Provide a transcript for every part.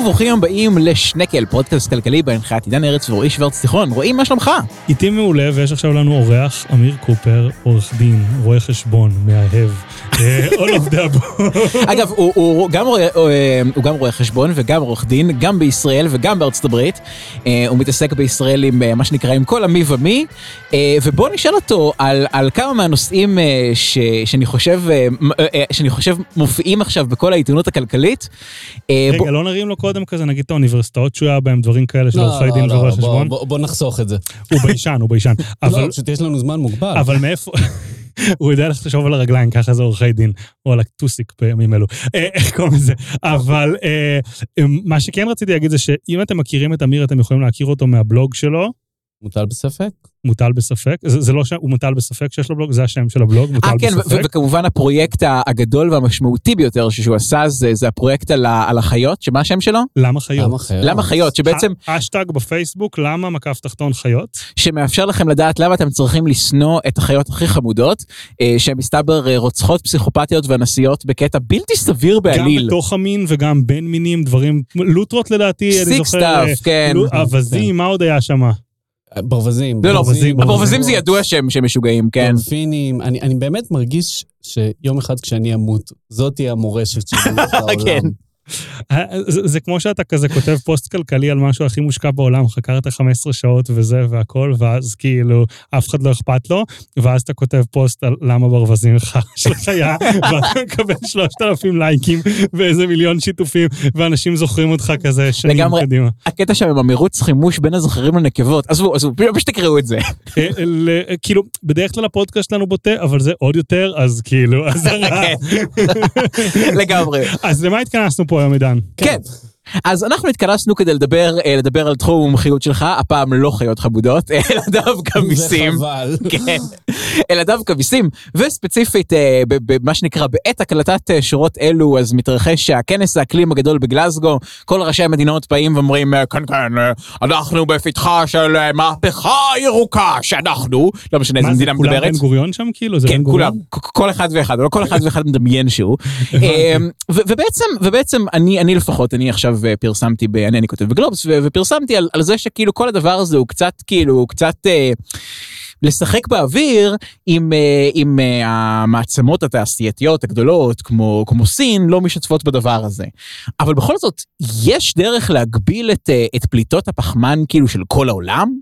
וברוכים הבאים לשנקל, פודקאסט כלכלי בהנחיית עידן ארץ ורועי שוורץ תיכון. רועי, מה שלומך? איתי מעולה, ויש עכשיו לנו אורח, אמיר קופר, עורך דין, רואה חשבון, מאהב. אה, all of the above. אגב, הוא, הוא, גם רואה, אה, הוא גם רואה חשבון וגם עורך דין, גם בישראל וגם בארצות הברית. אה, הוא מתעסק בישראל עם מה שנקרא עם כל המי ומי. ובואו נשאל אותו על, על כמה מהנושאים ש, שאני, חושב, מ- שאני חושב מופיעים עכשיו בכל העיתונות הכלכלית. בוא- רגע, לא נרים לו קודם כזה, נגיד את האוניברסיטאות שהוא היה בהם, דברים כאלה של לא, עורכי לא, דין לא, ורואי חשבון. בוא- נחסוך את זה. הוא ביישן, הוא ביישן. אבל לא, פשוט יש לנו זמן מוגבל. אבל מאיפה... הוא יודע לחשוב על הרגליים, ככה זה עורכי דין, או על הטוסיק בימים אלו. אה, איך קוראים לזה? אבל אה, מה שכן רציתי להגיד זה שאם אתם מכירים את אמיר, אתם יכולים להכיר אותו מהבלוג שלו, מוטל בספק? מוטל בספק. זה זה לא שהוא מוטל בספק שיש לו בלוג, זה השם של הבלוג, מוטל אה, כן, ו- ו- בספק. וכמובן הפרויקט הגדול והמשמעותי ביותר שהוא עשה זה, זה הפרויקט על, ה- על החיות, שמה השם שלו? למה חיות? למה חיות? למה חיות, שבעצם, האשטג בפייסבוק, למה מקף תחתון חיות? שמאפשר לכם לדעת למה אתם צריכים לשנוא את החיות הכי חמודות, אה, שהן מסתבר אה, רוצחות פסיכופתיות ואנסיות בקטע בלתי סביר גם בעליל. בתוך המין וגם בין מינים, דברים, לוטרות לדעתי, אני זוכר. אה, סטאפ, כן. לו- אווזים, מה עוד היה שם? ברווזים. לא, לא, ברווזים, הברווזים זה ידוע שהם משוגעים, כן. דולפינים. אני אני באמת מרגיש שיום אחד כשאני אמות, זאת תהיה המורשת שלי בעולם. אה, זה, זה כמו שאתה כזה כותב פוסט כלכלי על משהו הכי מושקע בעולם, חקרת 15 שעות וזה והכל, ואז כאילו אף אחד לא אכפת לו, ואז אתה כותב פוסט על למה ברווזים חרא של חיה, ואתה מקבל 3,000 לייקים ואיזה מיליון שיתופים, ואנשים זוכרים אותך כזה שנים לגמרי. קדימה. הקטע שם עם המרוץ חימוש בין הזכרים לנקבות, עזבו, עזבו, פשוט תקראו את זה. אה, ל- כאילו, בדרך כלל הפודקאסט שלנו בוטה, אבל זה עוד יותר, אז כאילו, אז. כן. לגמרי. אז למה התכנסנו פה היום, עידן? כן. אז אנחנו התכנסנו כדי לדבר, אה, לדבר על תחום המומחיות שלך, הפעם לא חיות חמודות, אלא דווקא מיסים. וחבל. כן, אלא דווקא מיסים, וספציפית אה, במה שנקרא בעת הקלטת אה, שורות אלו, אז מתרחש הכנס האקלים הגדול בגלזגו, כל ראשי המדינות באים ואומרים, כן כן, אנחנו בפתחה של מהפכה ירוקה, שאנחנו, לא משנה איזה מה זה, מדינה כולם מדברת. בן גוריון שם כאילו? זה כן, בן כולם, גוריון? כ- כל אחד ואחד, לא כל אחד ואחד מדמיין שהוא. אמ, ובעצם, ובעצם אני, אני לפחות, אני עכשיו אה, פרסמתי, ב- אני, אני כותב בגלובס, ו- ופרסמתי על, על זה שכאילו כל הדבר הזה הוא קצת, כאילו, הוא קצת... אה, לשחק באוויר עם, אה, עם אה, המעצמות התעשייתיות הגדולות כמו, כמו סין לא משתפות בדבר הזה. אבל בכל זאת, יש דרך להגביל את, אה, את פליטות הפחמן כאילו של כל העולם?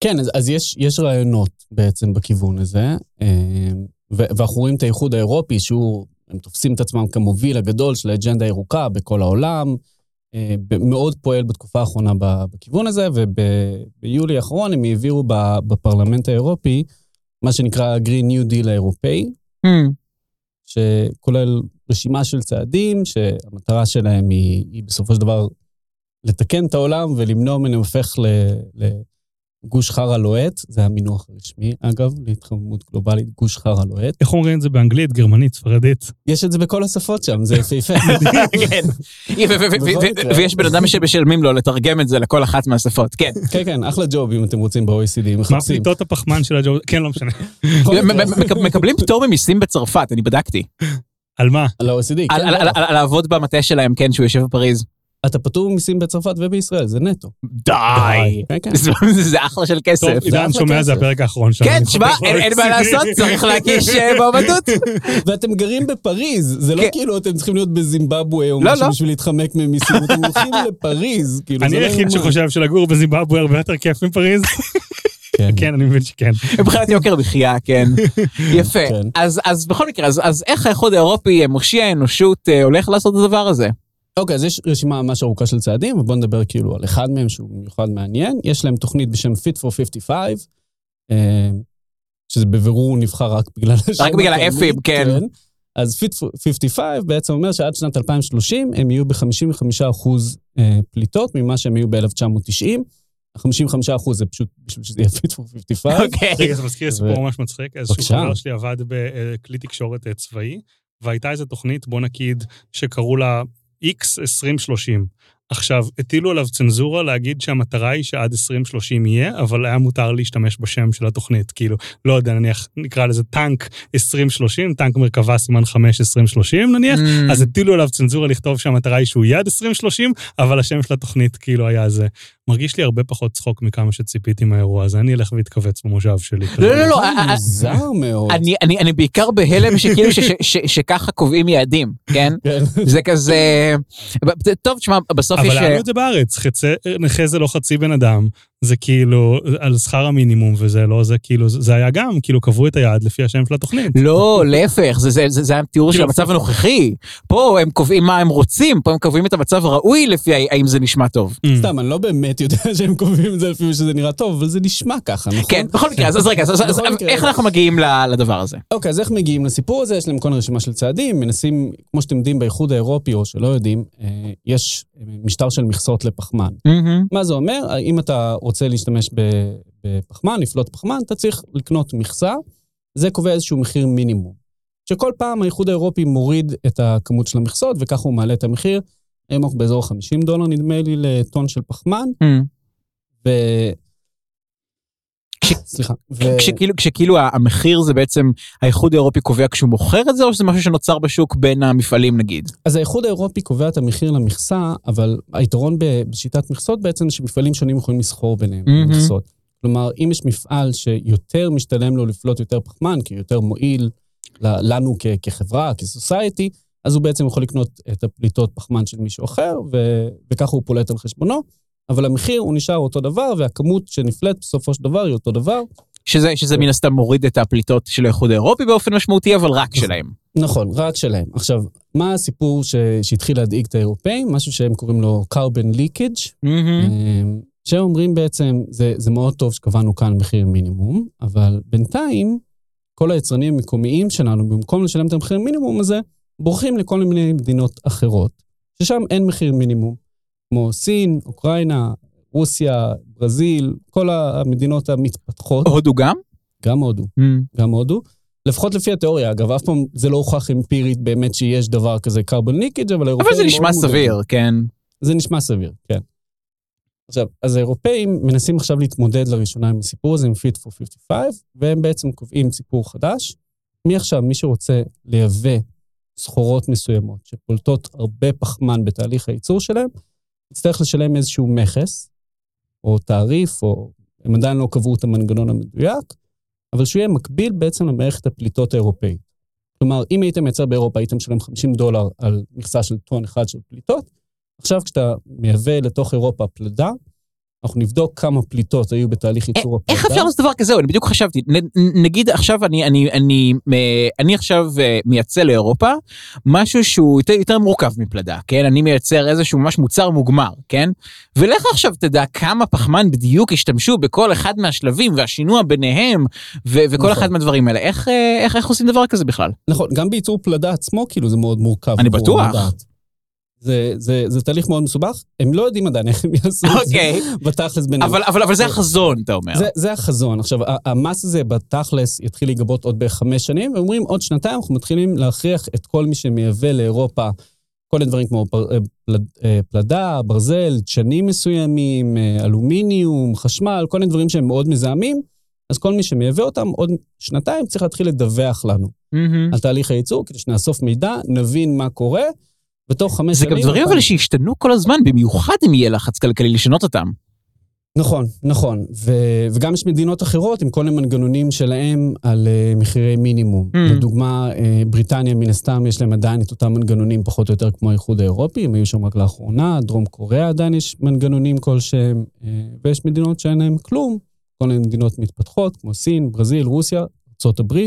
כן, אז, אז יש, יש רעיונות בעצם בכיוון הזה, אה, ואנחנו רואים את האיחוד האירופי, שהוא, הם תופסים את עצמם כמוביל הגדול של האג'נדה הירוקה בכל העולם, אה, מאוד פועל בתקופה האחרונה בכיוון הזה, וביולי האחרון הם העבירו בפרלמנט האירופי מה שנקרא Green New Deal האירופאי, Hmm. שכולל רשימה של צעדים שהמטרה שלהם היא, היא בסופו של דבר לתקן את העולם ולמנוע ממנו הופך ל- לגוש חרא לוהט, זה המינוח הרשמי, אגב, להתחממות גלובלית, גוש חרא לוהט. איך אומרים את זה באנגלית, גרמנית, ספרדית? יש את זה בכל השפות שם, זה יפהפה. כן. ויש בן אדם שמשלמים לו לתרגם את זה לכל אחת מהשפות, כן. כן, כן, אחלה ג'וב אם אתם רוצים ב-OECD, מה מחפשים. פליטות הפחמן של הג'ו... כן, לא משנה. מקבלים פטור ממיסים בצרפת, אני בדקתי. על מה? על ה-OECD, על- כן. על לעבוד במטה שלהם, כן, שהוא יושב בפריז. אתה פטור ממיסים בצרפת ובישראל, זה נטו. די. כן, כן. זה- אחלה של טוב, כסף. עידן אחלה שומע, זה. הפרק האחרון שלנו. כן, תשמע, אין מה. לעשות, צריך להקיש אה, מועמדות. ואתם גרים בפריז, זה לא כן. כאילו אתם צריכים להיות בזימבבואה או לא, משהו לא. בשביל להתחמק ממיסים, אתם הולכים לפריז, כאילו, אני לא היחיד. שחושב שלגור בזימבבואה הרבה יותר כיף מפריז. כן. כן, אני מבין שכן. מבחינת יוקר מחיה, כן. יפה. אז אז בכל מקרה, אז- אז איך האיחוד האירופי, מושיע האנושות, אה, הולך לעשות את הדבר הזה? אוקיי, אז יש רשימה ממש ארוכה של צעדים, ובואו נדבר כאילו על אחד מהם שהוא במיוחד מעניין. יש להם תוכנית בשם Fit for 55, אה, שזה בבירור נבחר רק בגלל רק בגלל האפים, כן. אז Fit for 55 בעצם אומר שעד שנת 2030 הם יהיו ב-55% פליטות ממה שהם היו ב-1990. ה-55% זה פשוט בשביל שזה יהיה Fit for 55. אוקיי. רגע, זה מזכיר סיפור ממש מצחיק. איזשהו. חבר שלי עבד בכלי תקשורת אה, צבאי, והייתה איזו תוכנית, בוא נגיד, שקראו לה X 2030. עכשיו, הטילו עליו צנזורה להגיד שהמטרה היא שעד 2030 יהיה, אבל היה מותר להשתמש בשם של התוכנית. כאילו, לא יודע, נניח, נקרא לזה טנק 2030, טנק מרכבה סימן 5 2030 נניח, Mm. אז הטילו עליו צנזורה לכתוב שהמטרה היא שהוא יהיה עד 2030, אבל השם של התוכנית כאילו היה זה. מרגיש לי הרבה פחות צחוק מכמה שציפיתי מהאירוע הזה, אני אלך ואתכווץ במושב שלי. לא, לא, לא, אה, אה, מוזר מאוד. אני, אני, אני בעיקר בהלם שכאילו ש, ש, ש, שככה קובעים יעדים, כן? כן. זה כזה... טוב, תשמע, בסוף יש... אבל היה לנו את זה בארץ, חצי, נכה זה לא חצי בן אדם, זה כאילו על שכר המינימום וזה לא, זה כאילו, זה היה גם, כאילו קבעו את היעד לפי השם של התוכנית. לא, להפך, זה, זה, זה, זה התיאור של כאילו, המצב הנוכחי. פה הם קובעים מה הם רוצים, פה הם קובעים את המצב הראוי לפי האם זה נשמע טוב. Mm. סתם, אני לא באמת יודע שהם קובעים את זה לפי שזה נראה טוב, אבל זה נשמע ככה, נכון? כן, בכל מקרה, אז, אז רגע, אז, אז, אז, בכל מקרה. איך אנחנו מגיעים לדבר הזה? אוקיי, אז איך מגיעים לסיפור הזה? יש להם כל רשימה של צעדים, מנסים, כמו שאתם יודעים, באיחוד האירופי, או שלא יודעים, אה, יש משטר של מכסות לפחמן. מה זה אומר? אם אתה רוצה להשתמש בפחמן, לפלוט פחמן, אתה צריך לקנות מכסה, זה קובע איזשהו מחיר מינימום. שכל פעם האיחוד האירופי מוריד את הכמות של המכסות, וככה הוא מעלה את המחיר. היום אנחנו באזור 50 דולר, נדמה לי, לטון של פחמן, ו... כש- סליחה. כשכאילו, כשכאילו המחיר זה בעצם האיחוד האירופי קובע כשהוא מוכר את זה, או שזה משהו שנוצר בשוק בין המפעלים נגיד? אז האיחוד האירופי קובע את המחיר למכסה, אבל היתרון בשיטת מכסות בעצם שמפעלים שונים יכולים לסחור ביניהם מהמם. במכסות. כלומר, אם יש מפעל שיותר משתלם לו לפלוט יותר פחמן, כי יותר מועיל לנו כ- כחברה, כסוסייטי, אז הוא בעצם יכול לקנות את הפליטות פחמן של מישהו אחר, ו- וככה הוא פולט על חשבונו, אבל המחיר הוא נשאר אותו דבר, והכמות שנפלט בסופו של דבר היא אותו דבר. שזה, שזה מן הסתם מוריד את הפליטות של האיחוד האירופי באופן משמעותי, אבל רק נכון. שלהם. נכון, רק שלהם. עכשיו, מה הסיפור ש- שהתחיל להדאיג את האירופאים? משהו שהם קוראים לו carbon leakage. אמ, שהם אומרים בעצם, זה, זה מאוד טוב שקבענו כאן מחיר מינימום, אבל בינתיים, כל היצרנים המקומיים שלנו, במקום לשלם את המחיר מינימום הזה, בורחים לכל מיני מדינות אחרות, ששם אין מחיר מינימום, כמו סין, אוקראינה, רוסיה, ברזיל, כל המדינות המתפתחות, הודו גם? גם הודו, גם הודו. לפחות לפי התיאוריה, אגב, אף פעם זה לא הוכח אמפירית באמת שיש דבר כזה carbon leakage, אבל האירופאים אבל זה נשמע. סביר, כן. זה נשמע סביר, כן. עכשיו, אז האירופאים מנסים עכשיו להתמודד לראשונה עם הסיפור הזה, עם Fit for 55, והם בעצם קובעים סיפור חדש. מעכשיו, מי שרוצה לייבא סחורות מסוימות שפולטות הרבה פחמן בתהליך הייצור שלהם, יצטרך לשלם איזשהו מכס, או תעריף, או הם עדיין לא קבעו את המנגנון המדויק, אבל שהוא יהיה מקביל בעצם למערכת הפליטות האירופאית. כלומר, אם הייתם מייצר באירופה, הייתם משלם 50 דולר על מכסה של טון אחד של פליטות, עכשיו כשאתה מייבא לתוך אירופה פלדה, אנחנו נבדוק כמה פליטות היו בתהליך ייצור הפלדה. איך אפשר לעשות דבר כזה? אני בדיוק חשבתי, נגיד עכשיו אני, אני, אני, אה, אני עכשיו אה, מייצא לאירופה משהו שהוא יותר, יותר מורכב מפלדה, כן? אני מייצר איזשהו ממש מוצר מוגמר, כן? ולך עכשיו תדע כמה פחמן בדיוק השתמשו בכל אחד מהשלבים והשינוע ביניהם ו- וכל נכון. אחד מהדברים האלה. איך, אה, איך, איך עושים דבר כזה בכלל? נכון, גם בייצור פלדה עצמו, כאילו זה מאוד מורכב. אני בטוח. לדעת. זה, זה, זה תהליך מאוד מסובך, הם לא יודעים עדיין איך הם יעשו את זה אוקיי, בתכלס ביניהם. אבל, אבל, אבל זה החזון, אתה אומר. זה, זה החזון. עכשיו, המס הזה בתכלס יתחיל להיגבות עוד בערך חמש שנים, ואומרים עוד שנתיים אנחנו מתחילים להכריח את כל מי שמייבא לאירופה כל מיני דברים כמו פר, אה, פלד, אה, פלדה, ברזל, דשנים מסוימים, אה, אלומיניום, חשמל, כל מיני דברים שהם מאוד מזהמים, אז כל מי שמייבא אותם עוד שנתיים צריך להתחיל לדווח לנו מהמם. על תהליך הייצור, כדי שנאסוף מידע, נבין מה קורה, ותוך חמש זה שנים... גם דברים אבל שהשתנו כל הזמן, במיוחד אם יהיה לחץ כלכלי לשנות אותם. נכון, נכון. ו- וגם יש מדינות אחרות עם כל מיני מנגנונים שלהם על uh, מחירי מינימום. Mm. לדוגמה, uh, בריטניה, מן הסתם, יש להם עדיין את אותם מנגנונים פחות או יותר כמו האיחוד האירופי, הם היו שם רק לאחרונה, דרום קוריאה עדיין יש מנגנונים כלשהם, uh, ויש מדינות שאין להם כלום, כל מיני מדינות מתפתחות, כמו סין, ברזיל, רוסיה, ארה"ב.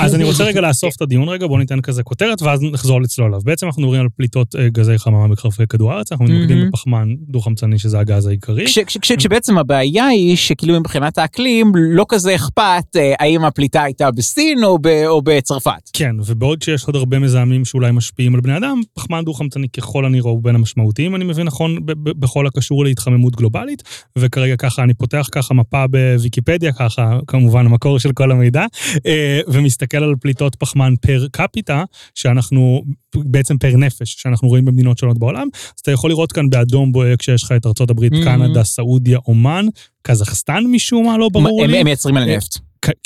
אז אני רוצה רגע לאסוף את הדיון רגע, בואו ניתן כזה כותרת, ואז נחזור לצלול עליו. בעצם אנחנו מדברים על פליטות אה, גזי חממה בכרפי כדור הארץ, אנחנו מתמקדים. בפחמן דו-חמצני, שזה הגז העיקרי. כש, כש, כש, כשבעצם הבעיה היא שכאילו מבחינת האקלים לא כזה אכפת אה, האם הפליטה הייתה בסין או, בצרפת. כן, ובעוד שיש עוד הרבה מזהמים שאולי משפיעים על בני אדם, פחמן דו-חמצני ככל הנראה הוא בין המשמעותיים, אני מבין נכון, ב- ב- בכל הקשור להתחממות גלובלית, וכרגע ככה אני פותח ככה מפה בוויקיפדיה, ככה כמובן המקור של כל המידע, מסתכל על פליטות פחמן פר קפיטה, שאנחנו, בעצם פר נפש, שאנחנו רואים במדינות שונות בעולם, אז אתה יכול לראות כאן באדום בוהק שיש לך את הברית, Mhm. קנדה, סעודיה, אומן, קזחסטן משום מה, לא ברור הם לי. הם מייצרים על נפט.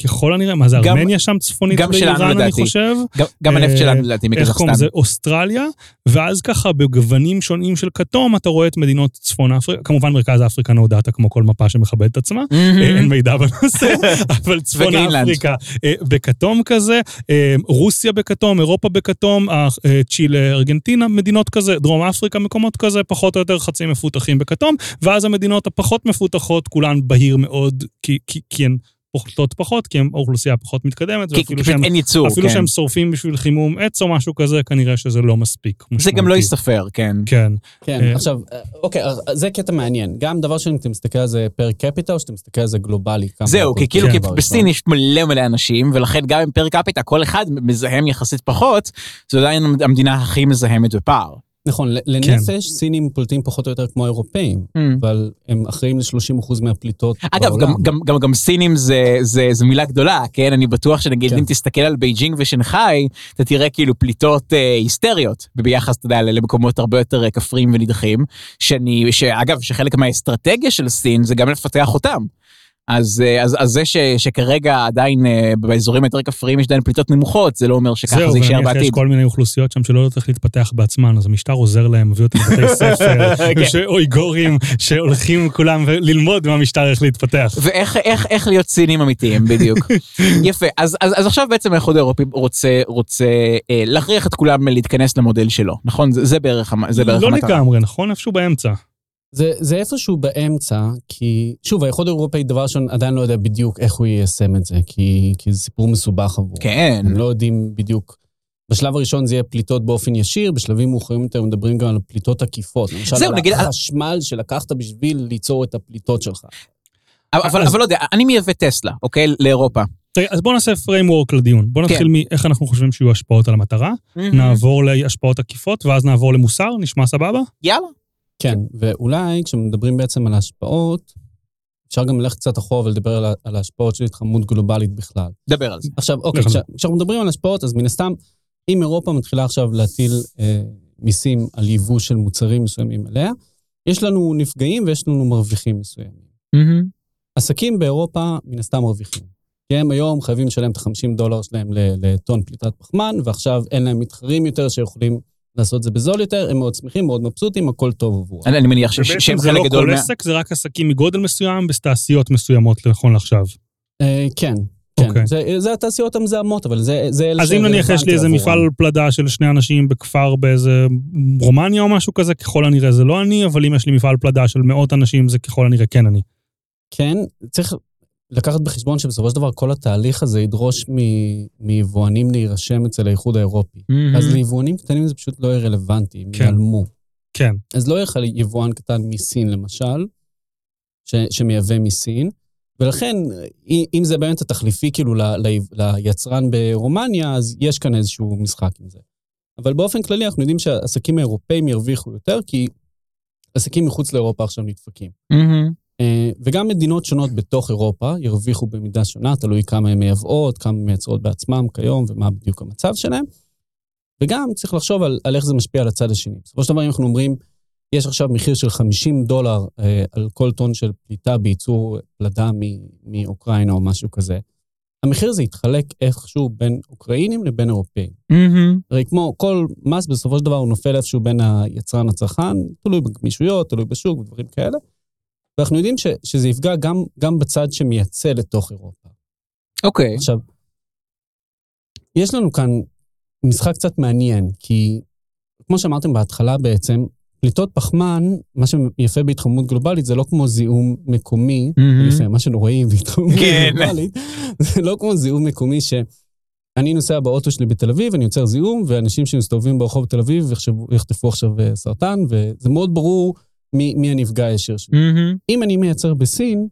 ככל הנראה, מה זה, גם- ארמניה שם צפונית גם שלנו, לאיראן, אני. חושב? גם- גם אה, הנפט שלנו לדעתי איך קוראים מקזחסטן. לזה? אוסטרליה, ואז ככה בגוונים שונים של כתום אתה רואה את מדינות צפון אפריקה, כמובן מרכז אפריקה נודעת כמו כל מפה שמכבדת עצמה. אה, אין מידע בנושא, אבל צפון. אפריקה אה, בכתום כזה, אה, רוסיה בכתום, אירופה בכתום, אה, אה, צ'ילה, ארגנטינה, מדינות כזה, דרום אפריקה, מקומות כזה, פחות או יותר חצי מפותחים בכתום, ואז המדינות הפחות מפותחות, כולן בהיר מאוד, כי- כי כי הן פוחתות פחות, כי הן אוכלוסייה פחות מתקדמת, כי פשוט שהן אין ייצור, אפילו כן. שהם שורפים בשביל חימום עץ או משהו כזה, כנראה שזה לא מספיק. זה גם לא. ייספר, כן. כן. כן, אה, עכשיו, אה, אוקיי, זה קטע מעניין. גם דבר שני, אתה מסתכל על זה פר קפיטה, או שאתה מסתכל על זה גלובלי? זהו, כי כאילו, כן, בסין? יש מלא מלא אנשים, ולכן גם אם פר קפיטה כל אחד מזהם יחסית פחות, זו עדיין המדינה הכי מזהמת בפער. נכון, ל- לנפש סינים פולטים פחות או יותר כמו האירופאים, אבל הם אחראים ל-30% מהפליטות אגב, בעולם. גם, גם, גם, גם סינים זה, זה, זה מילה גדולה, כן? אני בטוח שנגיד כן. אם תסתכל על בייג'ינג ושנגחאי, אתה תראה כאילו פליטות אה, היסטריות, ביחס, אתה יודע, למקומות הרבה יותר אה, כפריים ונידחים, שאני, שאגב, שחלק מהאסטרטגיה של סין זה גם לפתח אותם. אז, אה, אז, אז זה ש, שכרגע עדיין אה, באזורים היותר כפריים יש עדיין פליטות נמוכות, זה לא אומר שככה זהו, זה יישאר ונניח יש בעתיד. כל מיני אוכלוסיות שם שלא איך להתפתח בעצמן, אז המשטר עוזר להם, מביא אותם לבתי ספר, כן. יש אויגורים שהולכים כולם ללמוד מהמשטר איך להתפתח. ואיך איך, איך להיות סינים אמיתיים בדיוק. יפה, אז, אז, אז עכשיו בעצם האיחוד האירופי רוצה, רוצה אה, להכריח את כולם להתכנס למודל שלו, נכון? זה, זה בערך, זה בערך לא המטרה. לגמרי, נכון? איפשהו באמצע. זה, זה איפשהו באמצע, כי, שוב, האיחוד האירופאי, דבר ראשון, עדיין לא יודע בדיוק איך הוא יישם את זה, כי, כי זה סיפור מסובך עבורו. כן, הם לא יודעים בדיוק. בשלב הראשון זה יהיה פליטות באופן ישיר, בשלבים מאוחרים יותר מדברים גם על פליטות עקיפות. למשל, זהו, על נגיד- החשמל שלקחת בשביל ליצור את הפליטות שלך. אבל, אז- אבל לא יודע, אני מייבא טסלה, אוקיי? לאירופה. רגע, אז בואו נעשה framework לדיון. בואו נתחיל כן. מאיך אנחנו חושבים שיהיו השפעות על המטרה, נעבור להשפעות עקיפות, ואז נעבור למוסר, נשמע סבבה? יאללה. כן, ואולי כשמדברים בעצם על ההשפעות, אפשר גם ללכת קצת אחורה ולדבר על, ההשפעות של התחממות גלובלית בכלל. דבר על זה. עכשיו, אוקיי, כש- כשאנחנו מדברים על השפעות, אז מן הסתם, אם אירופה מתחילה עכשיו להטיל אה, מיסים על יבוא של מוצרים מסוימים עליה, יש לנו נפגעים ויש לנו מרוויחים מסוימים. עסקים באירופה מן הסתם מרוויחים. כי הם היום חייבים לשלם את ה-50 דולר שלהם ל- לטון פליטת פחמן, ועכשיו אין להם מתחרים יותר שיכולים לעשות את זה בזול יותר, הם מאוד שמחים, מאוד מבסוטים, הכל טוב עבורם. אני, אני מניח שהם זה חלק לא גדול כל מה... עסק, זה רק עסקים מגודל מסוים בתעשיות מסוימות, נכון לעכשיו. אה, כן, כן. אוקיי. זה, זה התעשיות המזהמות, אבל זה, זה אז אם נניח יש לי איזה מפעל. פלדה של שני אנשים בכפר באיזה רומניה או משהו כזה, ככל הנראה זה לא אני, אבל אם יש לי מפעל פלדה של מאות אנשים, זה ככל הנראה כן אני. כן, צריך לקחת בחשבון שבסופו של דבר כל התהליך הזה ידרוש מיבואנים להירשם אצל האיחוד האירופי. אז ליבואנים קטנים זה פשוט לא יהיה רלוונטי, הם כן. ייעלמו. כן. אז לא יהיה לך יבואן קטן מסין, למשל, ש, שמייבא מסין, ולכן, אם זה באמת התחליפי כאילו ל, ל, ליצרן ברומניה, אז יש כאן איזשהו משחק עם זה. אבל באופן כללי אנחנו יודעים שהעסקים האירופאים ירוויחו יותר, כי עסקים מחוץ לאירופה עכשיו נדפקים. אה, וגם מדינות שונות בתוך אירופה ירוויחו במידה שונה, תלוי כמה הן מייבאות, כמה מייצרות בעצמם כיום ומה בדיוק המצב שלהם. וגם צריך לחשוב על, על איך זה משפיע על הצד השני. בסופו של דבר, אם אנחנו אומרים, יש עכשיו מחיר של 50 דולר אה, על כל טון של פליטה בייצור פלדה מאוקראינה או משהו כזה, המחיר הזה יתחלק איכשהו בין אוקראינים לבין אירופאים. הרי כמו כל מס, בסופו של דבר הוא נופל איפשהו בין היצרן לצרכן, תלוי בגמישויות, תלוי בשוק ודברים כאלה. ואנחנו יודעים ש, שזה יפגע גם, גם בצד שמייצא לתוך אירופה. אוקיי. עכשיו, יש לנו כאן משחק קצת מעניין, כי כמו שאמרתם בהתחלה בעצם, פליטות פחמן, מה שיפה בהתחממות גלובלית, זה לא כמו זיהום מקומי, לפעמים מה שנוראי בהתחממות כן. גלובלית, זה לא כמו זיהום מקומי ש... אני נוסע באוטו שלי בתל אביב, אני יוצר זיהום, ואנשים שמסתובבים ברחוב תל אביב יחשבו, יחטפו עכשיו אה, סרטן, וזה מאוד ברור מי, מי הנפגע הישיר שלי. אם אני מייצר בסין,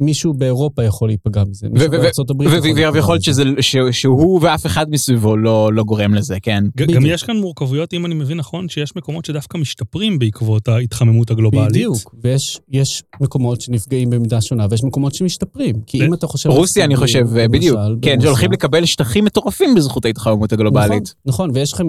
מישהו באירופה יכול להיפגע מזה, מישהו ו- בארצות הברית יכול להיפגע ויכול להיות מזה. שזה- ש- שהוא ואף אחד מסביבו לא לא גורם לזה, כן? גם יש כאן מורכבויות, אם אני מבין נכון, שיש מקומות שדווקא משתפרים בעקבות ההתחממות הגלובלית. בדיוק, ויש יש מקומות שנפגעים במידה שונה, ויש מקומות שמשתפרים. כי ו- אם אתה חושב... רוסיה, אני חושב, למשל, בדיוק. כן, שהולכים לקבל שטחים מטורפים בזכות ההתחממות הגלובלית. נכון, נכון, ויש לכם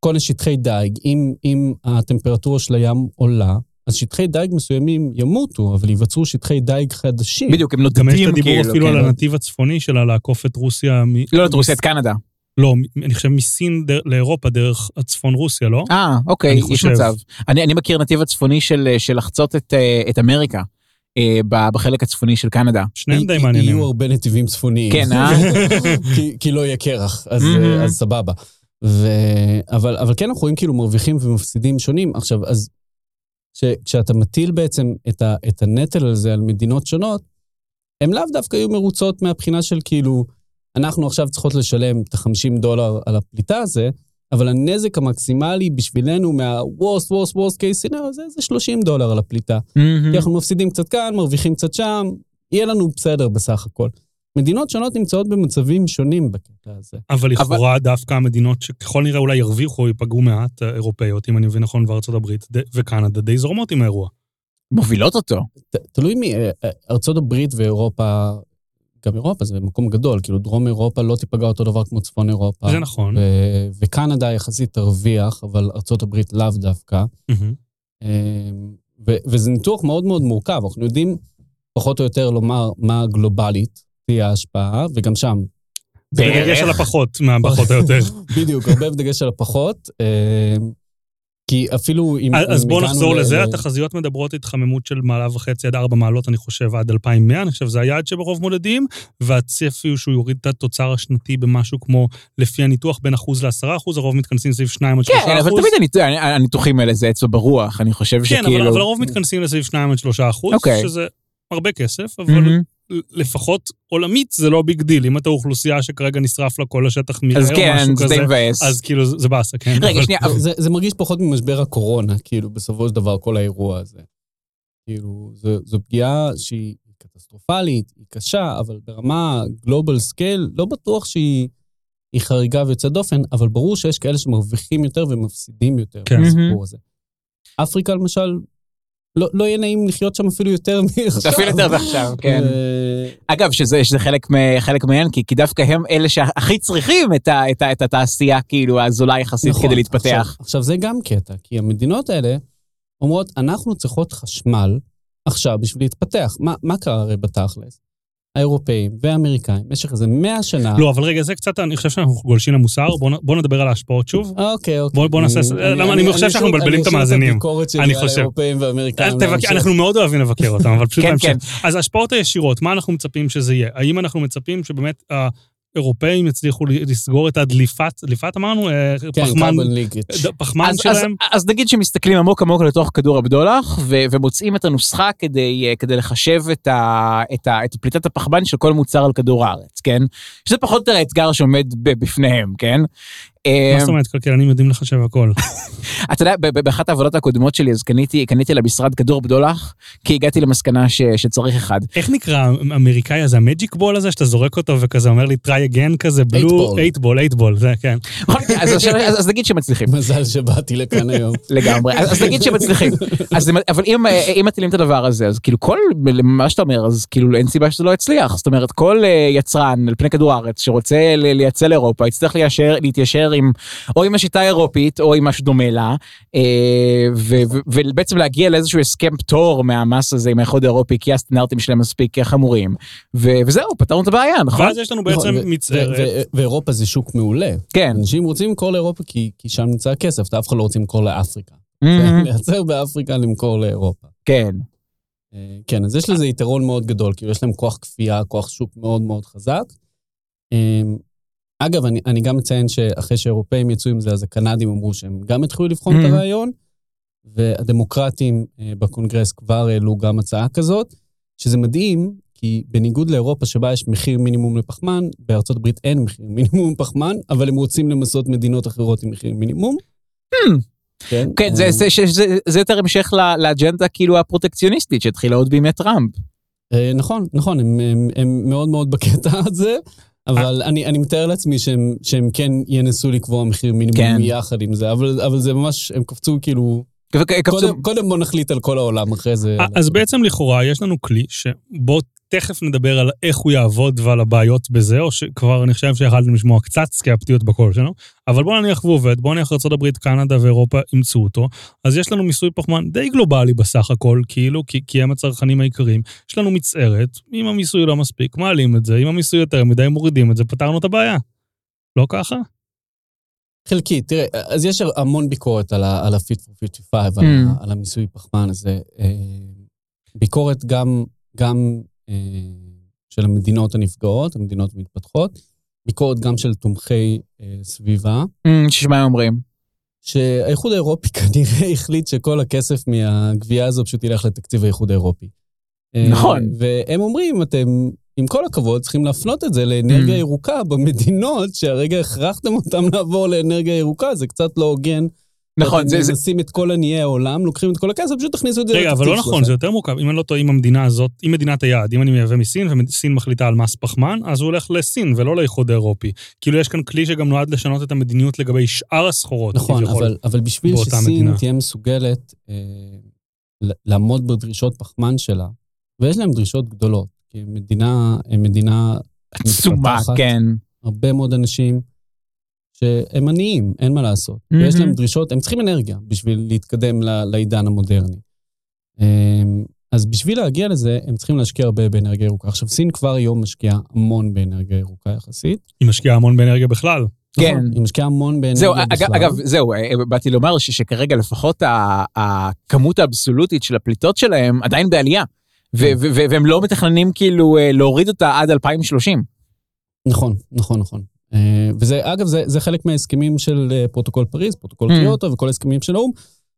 כל מיני שטחי דייג. אם, אם הטמפרטורה של הים עולה, אז שטחי דייג מסוימים ימותו, אבל ייווצרו שטחי דייג חדשים. בדיוק, הם גם יש את נודדים הדיבור כאילו. אפילו כן. על הנתיב הצפוני שלה לעקוף את רוסיה. מ- לא, את רוסיה, את קנדה. לא, אני חושב מסין דר- לאירופה דרך הצפון רוסיה, לא? אה, אוקיי, יש. מצב. אני אני מכיר נתיב הצפוני של של לחצות את, אה, את אמריקה, אה, בחלק הצפוני של קנדה. שניהם די מעניינים. יהיו הרבה נתיבים צפוניים. כן, אה? כי, כי לא יהיה קרח, אז, Mhm. אז סבבה. ו... אבל, אבל כן אנחנו רואים כאילו מרוויחים ומפסידים שונים. עכשיו, אז ש, כשאתה מטיל בעצם את, ה, את הנטל הזה על מדינות שונות, הן לאו דווקא היו מרוצות מהבחינה של כאילו, אנחנו עכשיו צריכות לשלם את ה-50 דולר על הפליטה הזה, אבל הנזק המקסימלי בשבילנו מה-worst, worst, worst case scenario זה, זה 30 דולר על הפליטה. כי אנחנו מפסידים קצת כאן, מרוויחים קצת שם, יהיה לנו בסדר בסך הכל. מדינות שונות נמצאות במצבים שונים בקטע הזה. אבל לכאורה דווקא המדינות שככל נראה אולי ירוויחו ייפגעו מעט, האירופאיות, אם אני מבין נכון, וארצות הברית ד- וקנדה די זורמות עם האירוע. מובילות אותו. ת, תלוי מי, אה, אה, ארצות הברית ואירופה, גם אירופה זה מקום גדול, כאילו דרום אירופה לא תיפגע אותו דבר כמו צפון אירופה. זה נכון. ו- וקנדה יחסית תרוויח, אבל ארצות הברית לאו דווקא. אה, ו- וזה ניתוח מאוד מאוד מורכב, אנחנו יודעים פחות או יותר לומר מה גלובלית תהיה ההשפעה, וגם שם בדגש. על הפחות מהפחות או יותר. בדיוק, הרבה בדגש על הפחות. אה, כי אפילו אם... אז בואו נחזור לזה, התחזיות מדברות התחממות של מעלה וחצי עד ארבע מעלות, אני חושב, עד 2100, אני חושב שזה היעד שברוב מודדים, והצפי הוא שהוא יוריד את התוצר השנתי במשהו כמו, לפי הניתוח, בין אחוז לעשרה אחוז, הרוב מתכנסים סביב 2 עד 3 כן, אבל אחוז. תמיד הניתוח- הניתוחים האלה זה אצבע ברוח, אני חושב כן, שכאילו... אבל, אבל הרוב מתכנסים לסביב 2 עד 3 אחוז, אוקיי. שזה הרבה כסף, אבל. לפחות עולמית זה לא big deal. אם אתה אוכלוסייה שכרגע נשרף לה כל השטח מרעה או כן, משהו זה כזה, מבאס. אז כאילו זה זה באסה, כן? רגע, אבל- שנייה, זה, זה מרגיש פחות ממשבר הקורונה, כאילו, בסופו של דבר, כל האירוע הזה. כאילו, זו, זו פגיעה שהיא קטסטרופלית, היא קשה, אבל ברמה global scale, לא בטוח שהיא היא חריגה ויוצאת דופן, אבל ברור שיש כאלה שמרוויחים יותר ומפסידים יותר כן. בסיפור הזה. אפריקה, למשל, לא, לא יהיה נעים לחיות שם אפילו יותר מעכשיו. אפילו יותר מעכשיו, כן. אגב, שזה, שזה חלק, חלק מהעניין, כי, כי דווקא הם אלה שהכי צריכים את, ה, את, ה, את התעשייה, כאילו, הזולה יחסית נכון, כדי להתפתח. עכשיו, עכשיו, זה גם קטע, כי המדינות האלה אומרות, אנחנו צריכות חשמל עכשיו בשביל להתפתח. מה, מה קרה הרי בתכלס? האירופאים והאמריקאים, במשך איזה 100 שנה... לא, אבל רגע, זה קצת, אני חושב שאנחנו גולשים למוסר, בואו בואו נדבר על ההשפעות שוב. אוקיי, אוקיי. בוא- בוא נעשה- למה אני חושב שאנחנו מבלבלים את המאזינים. אני חושב. אנחנו מאוד אוהבים לבקר אותם, אבל פשוט כן, בהמשך. כן. אז ההשפעות הישירות, מה אנחנו מצפים שזה יהיה? האם אנחנו מצפים שבאמת האירופאים יצליחו לסגור את הדליפת, דליפת אמרנו? אה, כן, פחמן. ד- פחמן אז, אז, שלהם? אז נגיד שמסתכלים עמוק עמוק לתוך כדור הבדולח, ו, ומוצאים את הנוסחה כדי, אה, כדי לחשב את, ה, את, ה, את פליטת הפחמן של כל מוצר על כדור הארץ, כן? שזה פחות או יותר האתגר שעומד בפניהם, כן? מה זאת אומרת, כלכלנים יודעים לחשב הכל. אתה יודע, באחת העבודות הקודמות שלי, אז קניתי, קניתי למשרד כדור בדולח, כי הגעתי למסקנה ש, שצריך אחד. איך נקרא האמריקאי הזה, המג'יק בול הזה, שאתה זורק אותו וכזה אומר לי try again כזה, בלו, ball. אייט בול, אייט בול, זה כן. מקרה, אז, נגיד שמצליחים. מזל שבאתי לכאן היום. לגמרי, אז, נגיד שמצליחים. אבל אם, אם מטילים את הדבר הזה, אז כאילו כל, מה שאתה אומר, אז כאילו אין סיבה שזה לא יצליח. זאת אומרת, כל אה, יצרן על פני כדור הארץ שרוצה ל- לייצא לאירופה, יצטרך ליישר, להתיישר עם, או עם השיטה האירופית, או עם משהו דומה לה, אה, ו- ו- ובעצם להגיע לאיזשהו הסכם פטור מהמס הזה עם האיחוד האירופי, כי הסטנדרטים שלהם מספיק חמורים. ו- וזהו, פתרנו את הבעיה, נכון? ואז יש לנו בעצם נכון, ו- מצערת. ואירופה זה שוק מעולה. כן. אנשים רוצים למכור לאירופה כי כי שם נמצא הכסף, אתה אף אחד לא רוצה למכור לאפריקה. לייצר באפריקה, למכור לאירופה. כן. אה, כן, אז יש לזה יתרון מאוד גדול, כאילו יש להם כוח כפייה, כוח שוק מאוד מאוד חזק. אגב, אני, אני גם מציין שאחרי שהאירופאים יצאו עם זה, אז הקנדים אמרו שהם גם התחילו לבחון את Mhm. הרעיון, והדמוקרטים אה, בקונגרס כבר העלו גם הצעה כזאת, שזה מדהים, כי בניגוד לאירופה שבה יש מחיר מינימום לפחמן, בארצות הברית אין מחיר מינימום לפחמן, אבל הם רוצים למסות מדינות אחרות עם מחיר מינימום. Hmm. כן, כן, זה, אה, זה, זה, זה, זה יותר המשך ל- לאג'נדה כאילו הפרוטקציוניסטית שהתחילה עוד בימי טראמפ. אה, נכון, נכון, הם, הם, הם מאוד מאוד בקטע הזה, אבל אני, אני מתאר לעצמי שהם, שהם כן ינסו לקבוע מחיר מינימום כן. יחד עם זה, אבל, אבל זה ממש, הם קפצו כאילו, קפצו- קודם, קודם בוא נחליט על כל העולם, אחרי זה... אז בעצם לכאורה יש לנו כלי שבו תכף נדבר על איך הוא יעבוד ועל הבעיות בזה, או שכבר אני חושב שיכלתם לשמוע קצת סקפטיות בקול שלנו, אבל בוא נניח והוא עובד, בוא נניח ארה"ב, קנדה ואירופה אימצו אותו, אז יש לנו מיסוי פחמן די גלובלי בסך הכל, כאילו, כי, כי הם הצרכנים העיקריים. יש לנו מצערת, אם המיסוי לא מספיק, מעלים את זה, אם המיסוי יותר מדי, מורידים את זה, פתרנו את הבעיה. לא ככה? חלקית, תראה, אז יש המון ביקורת על ה-fit for 55, על, Mm. על המיסוי פחמן הזה. אה, ביקורת גם, גם של המדינות הנפגעות, המדינות המתפתחות, ביקורת גם של תומכי אה, סביבה, אמ, שמה הם אומרים? שהאיחוד האירופי כנראה החליט שכל הכסף מהגבייה הזו פשוט ילך לתקציב האיחוד האירופי. אה, נכון. והם אומרים, אתם, עם כל הכבוד, צריכים להפנות את זה לאנרגיה Mm. ירוקה במדינות שהרגע הכרחתם אותם לעבור לאנרגיה ירוקה, זה קצת לא הוגן. נכון, זה... אתם מנסים את כל עניי העולם, לוקחים את כל הכסף, פשוט תכניסו את זה רגע, אבל לא נכון, זה יותר מורכב. אם אני לא טועה, אם המדינה הזאת, אם מדינת היעד, אם אני מייבא מסין וסין מחליטה על מס פחמן, אז הוא הולך לסין ולא לאיחוד האירופי. כאילו יש כאן כלי שגם נועד לשנות את המדיניות לגבי שאר הסחורות. נכון. אבל, אבל בשביל שסין מדינה. תהיה מסוגלת אה, לעמוד בדרישות פחמן שלה, ויש להם דרישות גדולות, כי מדינה, מדינה עצומה, כן. הרבה מאוד אנשים שהם עניים, אין מה לעשות. Mhm. ויש להם דרישות, הם צריכים אנרגיה בשביל להתקדם ל- לעידן המודרני. אמ, אז בשביל להגיע לזה, הם צריכים להשקיע הרבה באנרגיה ירוקה. עכשיו, סין כבר היום משקיעה המון באנרגיה ירוקה יחסית. היא משקיעה המון באנרגיה בכלל. כן. נכון, היא משקיעה המון באנרגיה זהו, בכלל. אגב, אגב, זהו, אה, באתי לומר ש- שכרגע לפחות ה- הכמות האבסולוטית של הפליטות שלהם עדיין בעלייה. ו- ו- ו- והם לא מתכננים כאילו אה, להוריד אותה עד 2030. נכון, נכון, נכון. אה, וזה, אגב, זה, זה חלק מההסכמים של אה, פרוטוקול פריז, פרוטוקול Mm. קיוטו וכל ההסכמים של האו"ם,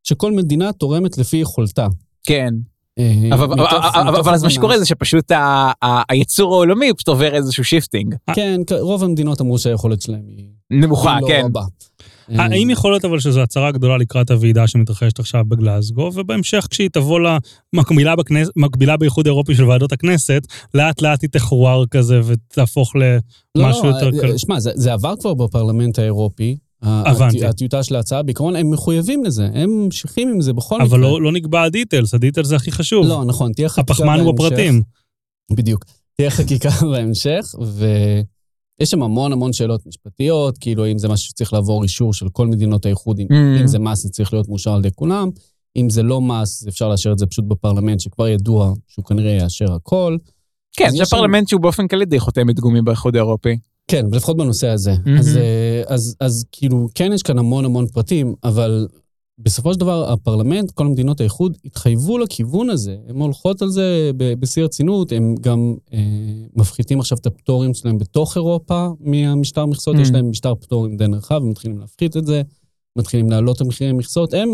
שכל מדינה תורמת לפי יכולתה. כן. אה, אבל- מתוך- אבל- אבל מתוך אבל אז מה שקורה זה שפשוט ה- ה- הייצור העולמי פשוט עובר איזשהו shifting. כן, רוב המדינות אמרו שהיכולת שלהם היא נמוכה, לא כן. אה, האם יכול להיות אבל שזו הצהרה גדולה לקראת הוועידה שמתרחשת עכשיו בגלאזגו, ובהמשך כשהיא תבוא למקבילה בכנס, באיחוד האירופי של ועדות הכנסת, לאט לאט היא תחורר כזה ותהפוך למשהו לא, יותר אה, קל. שמע, זה, זה עבר כבר בפרלמנט האירופי. הבנתי. הטי- הטיוטה של ההצעה, בעיקרון הם מחויבים לזה, הם ממשיכים עם זה בכל אבל מקרה. לא, לא נקבע הדיטלס, הדיטלס זה הכי חשוב. לא, נכון, תהיה חקיקה הפחמן הוא בהמשך. בפרטים. בדיוק. תהיה חקיקה בהמשך, ויש שם המון המון שאלות משפטיות, כאילו אם זה משהו שצריך לעבור אישור של כל מדינות האיחוד, אם, Mm. אם זה מס זה צריך להיות מאושר על ידי כולם, אם זה לא מס, אפשר לאשר את זה פשוט בפרלמנט, שכבר ידוע שהוא כנראה יאשר הכל. כן, זה יש שם- פרלמנט שהוא באופן כללי די חותמת גומי באיחוד האירופי. כן, ולפחות בנושא הזה. מהמם. אז, אה, אז, אז כאילו, כן יש כאן המון המון פרטים, אבל בסופו של דבר הפרלמנט, כל מדינות האיחוד, התחייבו לכיוון הזה. הן הולכות על זה בשיא הרצינות, הם גם אה, מפחיתים עכשיו את הפטורים שלהם בתוך אירופה מהמשטר מכסות, Mm. יש להם משטר פטורים די נרחב, הם מתחילים להפחית את זה, מתחילים להעלות את המחירי המכסות, הם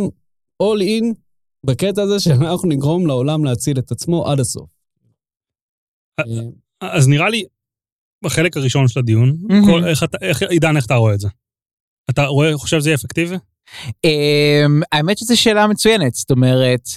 all in בקטע הזה שאנחנו נגרום לעולם להציל את עצמו עד הסוף. אה, אז נראה לי, בחלק הראשון של הדיון, מהמם. כל, איך אתה, איך, עידן, איך אתה רואה את זה? אתה רואה, חושב שזה יהיה אפקטיבי? אמ, האמת שזו שאלה מצוינת, זאת אומרת,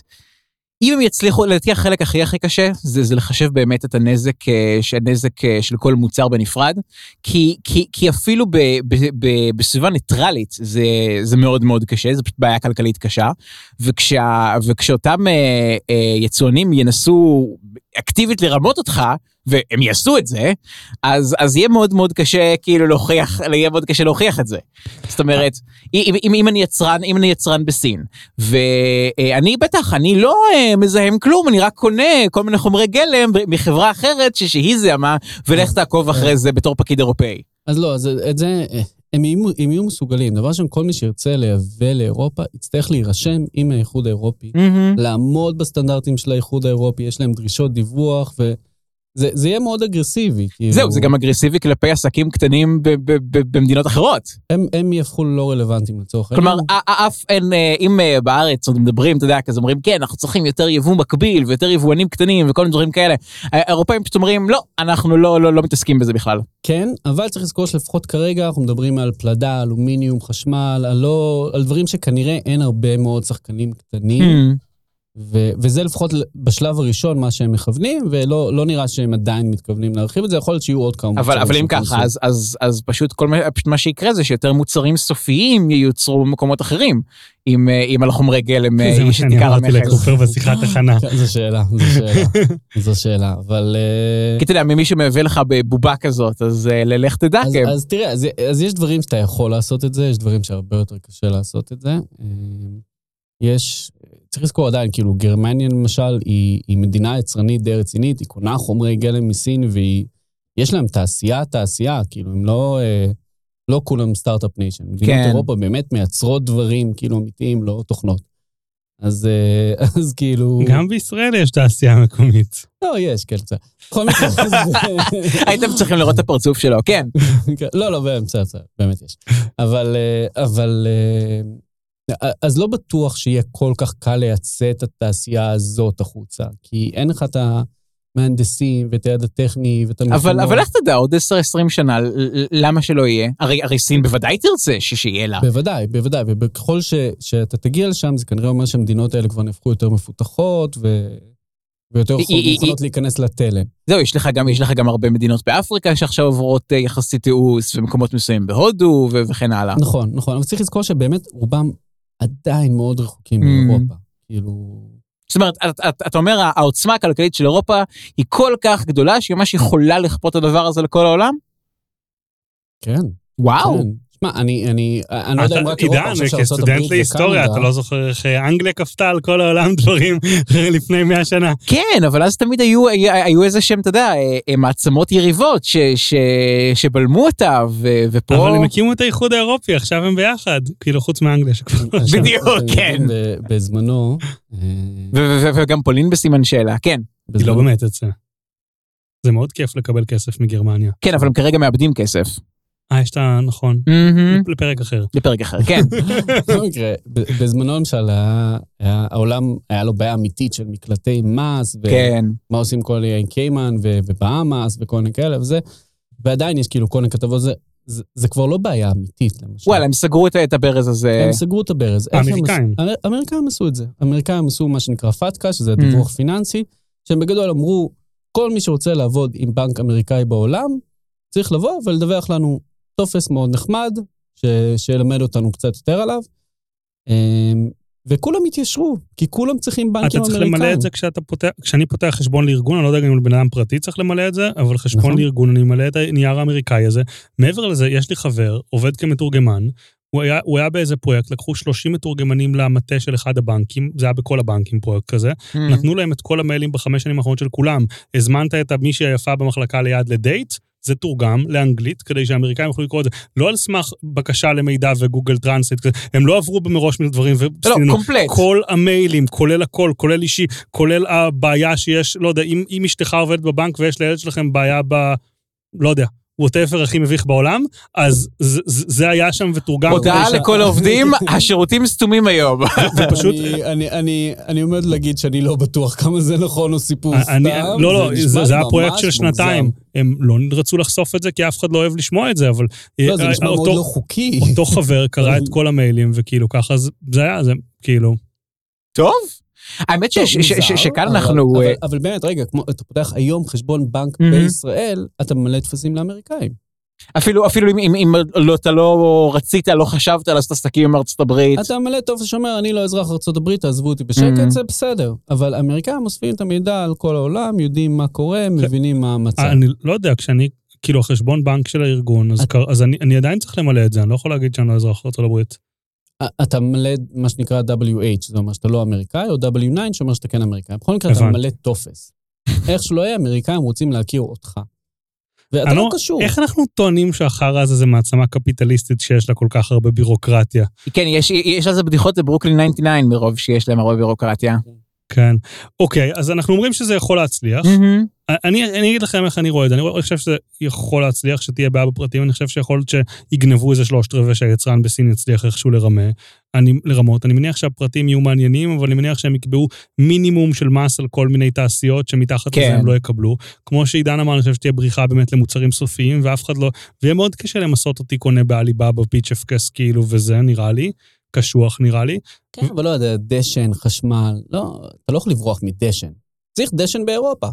אם הם יצליחו, לדעתי החלק הכי הכי קשה זה, זה לחשב באמת את הנזק, אה, שהנזק אה, של כל מוצר בנפרד, כי, כי, כי אפילו ב, ב, ב, בסביבה ניטרלית זה, זה מאוד מאוד קשה, זו פשוט בעיה כלכלית קשה, וכשה, וכשאותם אה, אה, יצואנים ינסו אקטיבית לרמות אותך, והם יעשו את זה, אז, אז יהיה מאוד מאוד קשה כאילו להוכיח, יהיה מאוד קשה להוכיח את זה. זאת אומרת, אם, אם, אם אני יצרן, אם אני יצרן בסין, ואני בטח, אני לא אה, מזהם כלום, אני רק קונה כל מיני חומרי גלם מחברה אחרת ש- שהיא זהמה, ולך תעקוב אחרי זה בתור פקיד אירופאי. אז לא, אז את זה, הם יהיו, הם יהיו מסוגלים. דבר ראשון, כל מי שירצה לייבא לאירופה, יצטרך להירשם עם האיחוד האירופי, לעמוד בסטנדרטים של האיחוד האירופי, יש להם דרישות דיווח, וזה זה יהיה מאוד אגרסיבי. כאילו, זהו, זה גם אגרסיבי כלפי עסקים קטנים ב- ב- ב- במדינות אחרות. הם, הם יהפכו לא רלוונטיים לצורך כלומר, העניין. א- אף אין, אה, אם אה, בארץ עוד מדברים, אתה יודע, כזה אומרים, כן, אנחנו צריכים יותר יבוא מקביל ויותר יבואנים קטנים וכל מיני דברים כאלה. האירופאים פשוט אומרים, לא, אנחנו לא, לא, לא מתעסקים בזה בכלל. כן, אבל צריך לזכור שלפחות כרגע אנחנו מדברים על פלדה, אלומיניום, חשמל, על, לא, על דברים שכנראה אין הרבה מאוד שחקנים קטנים. ו- וזה לפחות בשלב הראשון מה שהם מכוונים, ולא לא נראה שהם עדיין מתכוונים להרחיב את זה, יכול להיות שיהיו עוד כמה אבל, מוצרים אבל אם שייכנסו. ככה, אז, אז, אז פשוט כל מה, פשוט מה שיקרה זה שיותר מוצרים סופיים ייוצרו במקומות אחרים, אם, אה, אם על החומרי גלם אה, זה מה יש את שאני עיקר אמרתי המכס. לקופר בשיחת הכנה. כן, זו שאלה, זו שאלה, זו שאלה, אבל... אה, כי אתה יודע, ממי שמייבא לך בבובה כזאת, אז אה, לך תדע, אז, כן. אז תראה, אז, אז יש דברים שאתה יכול לעשות את זה, יש דברים שהרבה יותר קשה לעשות את זה. יש, צריך לזכור עדיין, כאילו, גרמניה למשל, היא, היא מדינה יצרנית די רצינית, היא קונה חומרי גלם מסין, והיא... יש להם תעשייה, תעשייה, כאילו, הם לא, אה, לא כולם start-up nation. מדינות כן. אירופה באמת מייצרות דברים, כאילו, אמיתיים, לא תוכנות. אז, אה, אז כאילו... גם בישראל יש תעשייה מקומית. לא, יש, כן, בסדר. בכל מקרה, אז- הייתם צריכים לראות את הפרצוף שלו, כן. כן, לא, לא, בסדר, בסדר, באמת יש. אבל, אה, אבל, אה, אז לא בטוח שיהיה כל כך קל לייצא את התעשייה הזאת החוצה, כי אין לך את המהנדסים ואת היד הטכני ואת המכונות. אבל, אבל איך תדע, עוד 10-20 שנה, למה שלא יהיה? הרי, הרי סין בוודאי תרצה שיהיה לה. בוודאי, בוודאי, וככל ש, שאתה תגיע לשם, זה כנראה אומר שהמדינות האלה כבר נהפכו יותר מפותחות ו... ויותר מוכנות להיכנס לתלם. זהו, יש לך גם, יש לך גם הרבה מדינות באפריקה שעכשיו עוברות אה, יחסית תיעוש, ומקומות מסוימים בהודו וכן הלאה. נכון, נכון, אבל צריך לזכור שבאמת רובם עדיין מאוד רחוקים Mm. מאירופה. כאילו... זאת אומרת, אתה את, אתה אומר, העוצמה הכלכלית של אירופה היא כל כך גדולה, שהיא ממש יכולה לכפות את הדבר הזה לכל העולם? כן. וואו. כן. שמע, אני, אני, אני לא יודע אם רק אירופה, אני עידן, חושב שארצות הברית כסטודנט להיסטוריה, אתה לא זוכר איך אנגליה כפתה על כל העולם דברים לפני 100 שנה. כן, אבל אז תמיד היו, היו, היו איזה שהם, אתה יודע, אה, מעצמות יריבות ש, ש, שבלמו אותה, ו, ופה... אבל הם הקימו את האיחוד האירופי, עכשיו הם ביחד, כאילו חוץ מאנגליה שכבר... בדיוק, כן. ב- בזמנו, אה, וגם פולין בסימן שאלה, כן. היא לא באמת יוצא. זה מאוד כיף לקבל כסף מגרמניה. כן, אבל הם כרגע מאבדים כסף. אה, יש את ה... נכון. לפרק אחר. לפרק אחר, כן. בכל מקרה, בזמנו למשל, העולם, היה לו בעיה אמיתית של מקלטי מס, ומה כן. עושים כל עם קיימן ובאמאס וכל מיני כאלה וזה, ועדיין יש כאילו כל מיני כתבות, זה- זה זה כבר לא בעיה אמיתית, למשל. וואלה, הם סגרו את- את הברז הזה. הם סגרו את הברז. האמריקאים. האמריקאים עשו את זה. האמריקאים עשו מה שנקרא פתקה, שזה Mm. דיווח פיננסי, שהם בגדול אמרו, כל מי שרוצה לעבוד עם בנק אמריקאי בעולם, צריך לבוא ולדווח לנו טופס מאוד נחמד, ש- שילמד אותנו קצת יותר עליו. אמ, וכולם התיישרו, כי כולם צריכים בנקים אתה אמריקאים. צריך למלא את זה כשאתה פותח, כשאני פותח חשבון לארגון, אני לא יודע אם לבן אדם פרטי צריך למלא את זה, אבל חשבון נכון. לארגון, אני ממלא את הנייר האמריקאי הזה. מעבר לזה, יש לי חבר, עובד כמתורגמן, הוא היה, הוא היה באיזה פרויקט, לקחו 30 מתורגמנים למטה של אחד הבנקים, זה היה בכל הבנקים פרויקט כזה, Mm. נתנו להם את כל המיילים בחמש שנים האחרונות של כולם. הזמנת את מישהי היפה במחלקה ליד לדייט, זה תורגם לאנגלית, כדי שהאמריקאים יוכלו לקרוא את זה. לא על סמך בקשה למידע וגוגל טרנסלייט, הם לא עברו במראש מדברים לא, וסיננו. complete. כל המיילים, כולל הכל, כולל אישי, כולל הבעיה שיש, לא יודע, אם, אם אשתך עובדת בבנק ויש לילד שלכם בעיה ב... לא יודע, whatever הכי מביך בעולם, אז זה, זה זה היה שם ותורגם. הודעה לכל העובדים, השירותים סתומים היום. זה פשוט... אני, אני, אני, אני עומד להגיד שאני לא בטוח כמה זה נכון או סיפור סתם. אני, לא, לא, זה, זה היה פרויקט של שנתיים. הם לא רצו לחשוף את זה, כי אף אחד לא אוהב לשמוע את זה, אבל... לא, זה אה, נשמע מאוד אותו- לא חוקי. אותו חבר קרא את כל המיילים, וכאילו ככה זה זה היה, זה כאילו... טוב. האמת שכאן אבל- אנחנו... אבל, אה, אבל באמת, רגע, כמו, אתה פותח היום חשבון בנק. בישראל, אתה ממלא טפסים לאמריקאים. אפילו אפילו אם- אם אם לא- אתה לא רצית, לא חשבת לעשות עסקים עם ארצות הברית. אתה ממלא טופס שאומר, אני לא אזרח ארה"ב, תעזבו אותי. בשקט, זה בסדר. אבל האמריקאים אוספים את המידע על כל העולם, יודעים מה קורה, מבינים מה המצב. אני לא יודע, כשאני, כאילו, החשבון בנק של הארגון, אז את- קר- אז אני אני עדיין צריך למלא את זה, אני לא יכול להגיד שאני לא אזרח ארצות הברית. אתה ממלא מה שנקרא W8, זה אומר שאתה לא אמריקאי, או W9, שאומר שאתה כן אמריקאי. בכל מקרה, אתה. ממלא טופס. איך שלא יהיה, האמריקאים רוצים להכיר אותך. ואתה לא לא- קשור. איך אנחנו טוענים שהחרא הזה זה מעצמה קפיטליסטית שיש לה כל כך הרבה בירוקרטיה? כן, יש יש על זה בדיחות לברוקלין 99 מרוב שיש להם הרבה בירוקרטיה. כן. אוקיי, אז אנחנו אומרים שזה יכול להצליח. מהמם. אני, אני אגיד לכם איך אני רואה את זה. אני חושב שזה יכול להצליח, שתהיה בעיה בפרטים. אני חושב שיכול להיות שיגנבו איזה שלושת רבעי שהיצרן בסין יצליח איכשהו לרמה, אני, לרמות. אני מניח שהפרטים יהיו מעניינים, אבל אני מניח שהם יקבעו מינימום של מס על כל מיני תעשיות שמתחת כן. לזה הם לא יקבלו. כמו שעידן אמר, אני חושב שתהיה בריחה באמת למוצרים סופיים, ואף אחד לא... ויהיה מאוד קשה למסות אותי קונה בעליבאבא, פיצ'יפקעס כאילו וזה, נראה לי. קשוח נראה לי. כן, אבל לא יודע, דשן, חשמל, לא, אתה לא יכול לברוח מדשן. צריך דשן באירופה.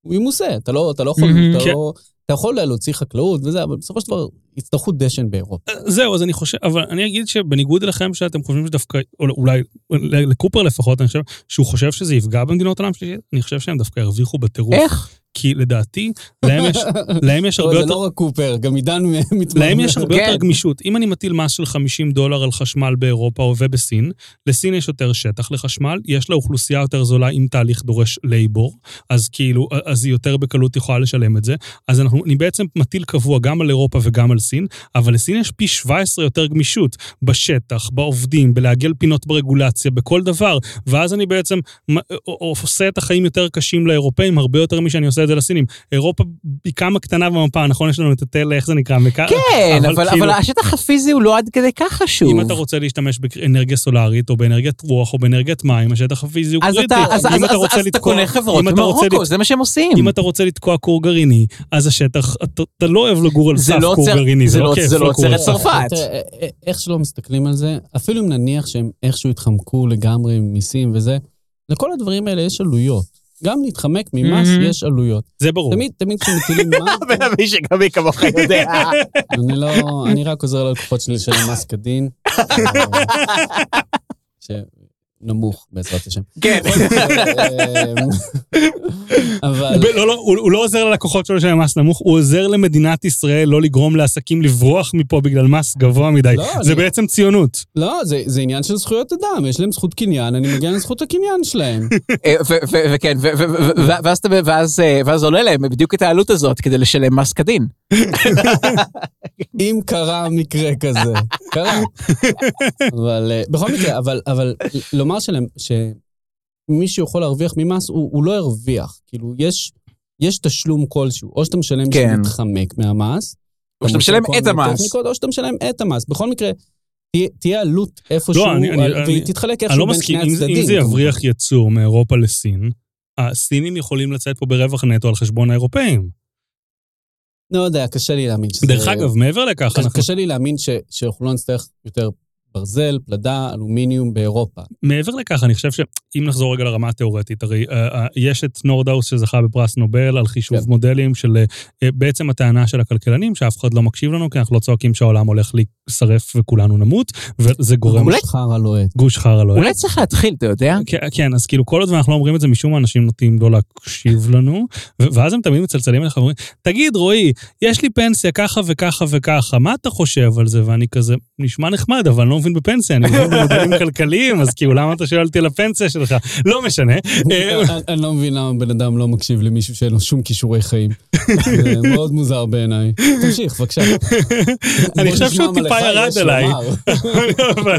הוא ימוסה, אתה לא, אתה לא יכול. אתה כן. לא... אתה יכול להוציא חקלאות וזה, אבל בסופו של דבר יצטרכו דשן באירופה. זהו, אז אני חושב, אבל אני אגיד שבניגוד אליכם שאתם חושבים שדווקא, או אולי לקופר לפחות, אני חושב שהוא חושב שזה יפגע במדינות עולם שלישית, אני חושב שהם דווקא הרוויחו בטירוף. איך? כי לדעתי, להם יש, להם יש הרבה זה יותר... לא רק קופר, גם עידן מתמרמר. להם יש הרבה כן. יותר גמישות. אם אני מטיל מס של 50 דולר על חשמל באירופה ובסין, לסין יש יותר שטח לחשמל, יש לה אוכלוסייה יותר זולה אם תהליך דורש לייבור, אז כאילו, אז היא יותר בקלות יכולה לשלם את זה. אז אנחנו, אני בעצם מטיל קבוע גם על אירופה וגם על סין, אבל לסין יש פי 17 יותר גמישות בשטח, בעובדים, בלעגל פינות ברגולציה, בכל דבר, ואז אני בעצם עושה את החיים יותר קשים לאירופאים, הרבה יותר משאני עושה את זה לסינים. אירופה היא כמה קטנה במפה, נכון? יש לנו את התל, איך זה נקרא? כן, אבל אבל כאילו- אבל השטח הפיזי הוא לא עד כדי כך חשוב. אם אתה רוצה להשתמש באנרגיה סולארית, או באנרגיית רוח, או באנרגיית מים, השטח הפיזי הוא קריטי. אתה אז- אם אז- אתה אז- רוצה אז אתה לתקוע- קונה חברות במרוקו, לת- זה מה שהם עושים. אם אתה רוצה לתקוע כור גרעיני, אז השטח, אתה אתה לא אוהב לגור על סף לא כור גרעיני, זה זה לא- כיף. זה לא עוצר את. צרפת. תראה, א- א- איך שלא מסתכלים על זה, אפילו אם נניח שהם איכשהו התחמקו לגמרי ממיסים וזה, לכל הדברים האלה יש עלויות. גם להתחמק ממס. יש עלויות. זה ברור. תמיד, תמיד כשמטילים מס, בן אבי שגם מי כמוך יודע. אני לא, אני רק עוזר ללקוחות שלי לשלם מס כדין. שנמוך, בעזרת השם. כן. אמ, אבל... לא, לא, הוא הוא לא עוזר ללקוחות שלו לשלם מס נמוך, הוא עוזר למדינת ישראל לא לגרום לעסקים לברוח מפה בגלל מס גבוה מדי. לא, זה אני- בעצם ציונות. לא, זה, זה עניין של זכויות אדם, יש להם זכות קניין, אני מגן על זכות הקניין שלהם. וכן, ואז אתה- ואז, ואז עולה להם בדיוק את העלות הזאת כדי לשלם מס כדין. אם קרה מקרה כזה, קרה. אבל אה, בכל מקרה, אבל, אבל לומר שלהם, שמישהו יכול להרוויח ממס, הוא, הוא לא הרוויח. כאילו, יש, יש תשלום כלשהו, או שאתה משלם כן. בשביל להתחמק מהמס, או שאתה אתה משלם את המס. טכניקות, או שאתה משלם את המס. בכל מקרה, תהיה, תהיה עלות איפשהו, לא, אני- אני- על- אני- והיא תתחלק אני איכשהו לא בין מסכים, שני הצדדים. אם זה. יבריח ייצור מאירופה לסין, הסינים יכולים לצאת פה ברווח נטו על חשבון האירופאים. לא יודע, קשה לי להאמין שזה... דרך אגב, מעבר לכך, קש- אנחנו, קשה לי להאמין ש- שאנחנו לא נצטרך יותר ברזל, פלדה, אלומיניום באירופה. מעבר לכך, אני חושב שאם נחזור רגע לרמה התיאורטית, הרי uh, uh, יש את נורדאוס שזכה בפרס נובל על חישוב כן. מודלים של uh, בעצם הטענה של הכלכלנים, שאף אחד לא מקשיב לנו, כי אנחנו לא צועקים שהעולם הולך להישרף וכולנו נמות, וזה גורם אולי- גוש חרא לוהט. גוש חרא לא... אולי צריך להתחיל, אתה יודע? כן, כן, אז כאילו כל עוד אנחנו לא אומרים את זה, משום מה אנשים נוטים לא להקשיב לנו, ו- ואז הם תמיד מצלצלים אליך ואומרים, תגיד, רועי, יש לי פנסיה ככה וככה וככה, מה אתה חושב על זה? ואני כזה, נשמע נחמד, אבל לא מבין בפנסיה, אני מבין במודלים כלכליים, אז כאילו, למה אתה שואל אותי על הפנסיה שלך? לא משנה. אה, אני- לא מבין למה בן אדם לא מקשיב למישהו שאין לו שום כישורי חיים. זה מאוד מוזר בעיניי. תמשיך, בבקשה. אני חושב שהוא טיפה ירד עליי. אבל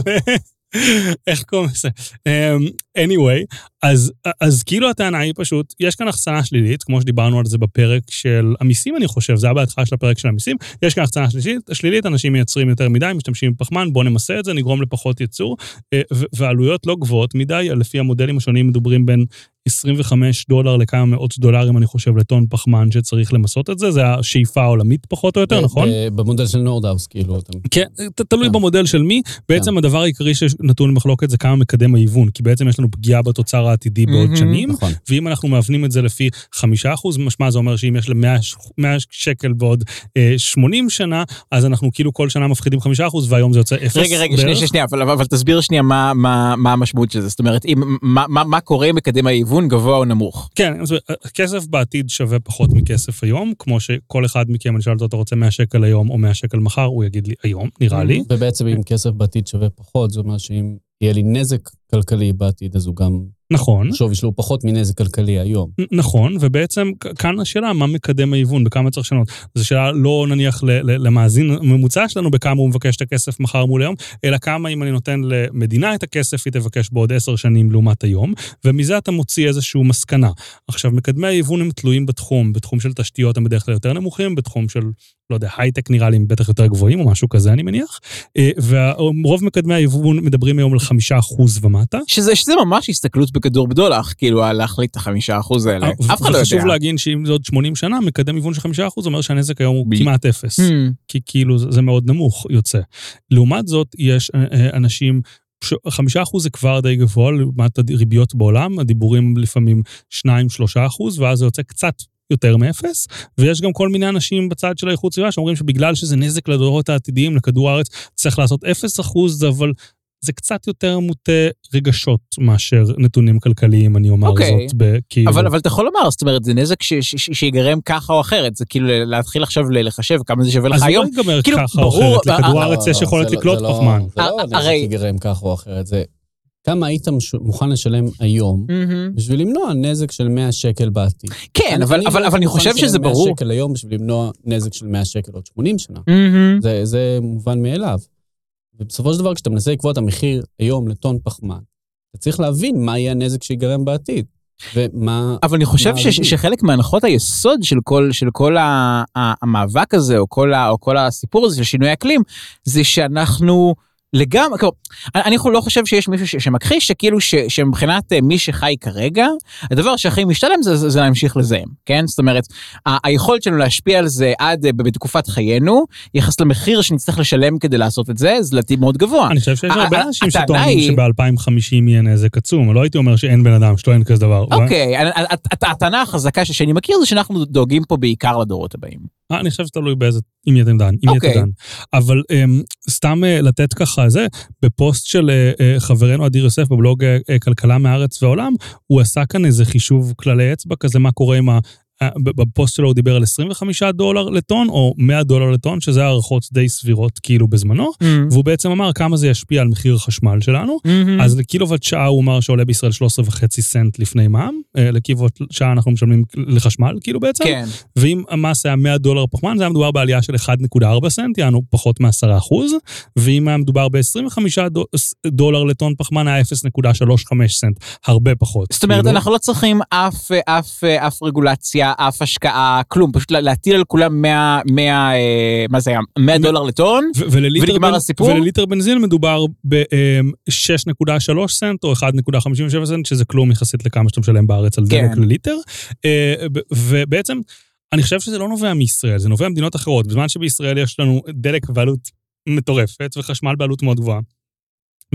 איך קוראים לזה? אמ, anyway, אז, אז כאילו הטענה היא פשוט, יש כאן החצנה שלילית, כמו שדיברנו על זה בפרק של המיסים, אני חושב, זה היה בהתחלה של הפרק של המיסים, יש כאן החצנה שלילית, שלילית, אנשים מייצרים יותר מדי, משתמשים בפחמן, בואו נמסה את זה, נגרום לפחות ייצור, אה, ו- והעלויות לא גבוהות מדי, לפי המודלים השונים מדברים בין 25 דולר לכמה מאות דולרים, אני חושב, לטון פחמן שצריך למסות את זה, זה השאיפה העולמית פחות או יותר, נכון? במודל של נורדאוס, כאילו. כן, תלוי כן. במודל של מי. בעצם הדבר העיקרי שנתון למחלוקת זה כמה מקדם ההיוון, כי בעצם יש לנו פגיעה בתוצר העתידי בעוד. שנים, נכון. ואם אנחנו מאבנים את זה לפי חמישה אחוז, משמע זה אומר שאם יש ל-100 שקל בעוד אה, 80 שנה, אז אנחנו כאילו כל שנה מפחידים חמישה אחוז, והיום זה יוצא אפס רגע, רגע, שנייה, שנייה, שנייה, אבל, אבל, אבל תסביר שנייה מה, מה, מה המשמעות של זה. זאת אומרת, אם, מה, מה, מה קורה עם מקדם ההיוון גבוה או נמוך? כן, אז כסף בעתיד שווה פחות מכסף היום, כמו שכל אחד מכם, אני שואל אותו, אתה רוצה 100 שקל היום או 100 שקל מחר, הוא יגיד לי היום, נראה לי. ובעצם אם כסף בעתיד שווה פחות, זה אומר שאם יהיה לי נזק כלכלי בעתיד, אז הוא גם, נכון. שווי שלו הוא פחות מנזק כלכלי היום. נכון, ובעצם כאן השאלה, מה מקדם ההיוון, בכמה צריך לשנות. זו שאלה לא נניח למאזין הממוצע שלנו, בכמה הוא מבקש את הכסף מחר מול היום, אלא כמה אם אני נותן למדינה את הכסף, היא תבקש בעוד עשר שנים לעומת היום, ומזה אתה מוציא איזושהי מסקנה. עכשיו, מקדמי ההיוון הם תלויים בתחום, בתחום של תשתיות הם בדרך כלל יותר נמוכים, בתחום של לא יודע, הייטק נראה לי בטח יותר גבוהים או משהו כזה, אני מניח. אה, ורוב מקדמי היבוא מדברים היום על אחוז ומטה. שזה, שזה ממש הסתכלות בכדור בדולח, כאילו, על להחליט את החמישה אחוז האלה. אף אחד לא יודע. וחשוב להגיד שאם זה עוד 80 שנה, מקדם היוון של חמישה אחוז אומר שהנזק היום הוא ב- כמעט אפס. Hmm. כי כאילו זה מאוד נמוך יוצא. לעומת זאת, יש אה, אה, אנשים, חמישה אחוז זה כבר די גבוה לעומת הריביות בעולם, הדיבורים לפעמים שניים, שלושה אחוז, ואז זה יוצא קצת יותר מאפס, ויש גם כל מיני אנשים בצד של האיכות סביבה שאומרים שבגלל שזה נזק לדורות העתידיים, לכדור הארץ, צריך לעשות אפס אחוז, אבל זה קצת יותר מוטה רגשות מאשר נתונים כלכליים, אני אומר אוקיי. זאת, בכאילו... אבל, אבל אתה יכול לומר, זאת אומרת, זה נזק ש- ש- ש- שיגרם ככה או אחרת, זה כאילו להתחיל עכשיו לחשב כמה זה שווה לך אז זה לא היום. ייגמר כאילו, ככה או ברור, אחרת, אה, לכדור אה, הארץ יש לא, יכולת לא- לקלוט זה לא- פחמן. זה לא אה, נזק הרי- ייגרם כך או אחרת, זה כמה היית מוכן לשלם היום מהמם. בשביל למנוע נזק של 100 שקל בעתיד. כן, אבל, אבל, לא אבל אני מוכן חושב לשלם שזה 100 ברור. שקל היום בשביל למנוע נזק של 100 שקל עוד 80 שנה. זה מובן מאליו. ובסופו של דבר, כשאתה מנסה לקבוע את המחיר היום לטון פחמן, אתה צריך להבין מה יהיה הנזק שיגרם בעתיד. ומה... אבל אני חושב ש? שחלק מהנחות היסוד של כל, של כל ה, ה, המאבק הזה, או כל, ה, או כל הסיפור הזה של שינוי אקלים, זה שאנחנו לגמרי, כלומר, אני לא חושב שיש מישהו ש, שמכחיש שכאילו ש, שמבחינת אה, מי שחי כרגע, הדבר שהכי משתלם זה, זה, זה להמשיך לזהם, כן? זאת אומרת, היכולת שלנו להשפיע על זה עד אה, בתקופת חיינו, יחס למחיר שנצטרך לשלם כדי לעשות את זה, זה לדעתי מאוד גבוה. אני חושב שיש ה- הרבה אנשים שטוענים היא- שב-2050 יהיה נזק עצום, לא הייתי אומר שאין בן אדם שטוען כזה דבר. אוקיי, הטענה החזקה שאני מכיר זה שאנחנו דואגים פה בעיקר לדורות הבאים. אה, אני חושב שתלוי באיזה, עם מי אתה דן, עם מי אתה. דן. אבל אמ, סתם אה, לתת ככה זה, בפוסט של אה, חברנו אדיר יוסף בבלוג כלכלה מהארץ והעולם, הוא עשה כאן איזה חישוב כללי אצבע כזה, מה קורה עם בפוסט שלו הוא דיבר על 25 דולר לטון, או 100 דולר לטון, שזה הערכות די סבירות כאילו בזמנו, והוא בעצם אמר כמה זה ישפיע על מחיר החשמל שלנו. אז לקילוואט שעה הוא אמר שעולה בישראל 13.5 סנט לפני מע"מ, אה, לקילוואט שעה אנחנו משלמים לחשמל, כאילו בעצם. כן. ואם המס היה 100 דולר פחמן, זה היה מדובר בעלייה של 1.4 סנט, יענו פחות מ-10 אחוז, ואם היה מדובר ב-25 דולר לטון פחמן, היה 0.35 סנט, הרבה פחות. זאת אומרת, כאילו. אנחנו לא צריכים אף, אף, אף רגולציה, אף השקעה, כלום, פשוט לה- להטיל על כולם 100, 100, אה, מה זה היה? 100 דולר לטון? ונגמר בנ- הסיפור? ולליטר בנזין מדובר ב-6.3 סנט או 1.57 סנט, שזה כלום יחסית לכמה שאתה משלם בארץ על דלק כן. לליטר. אה, ובעצם, אני חושב שזה לא נובע מישראל, זה נובע ממדינות אחרות. בזמן שבישראל יש לנו דלק בעלות מטורפת וחשמל בעלות מאוד גבוהה.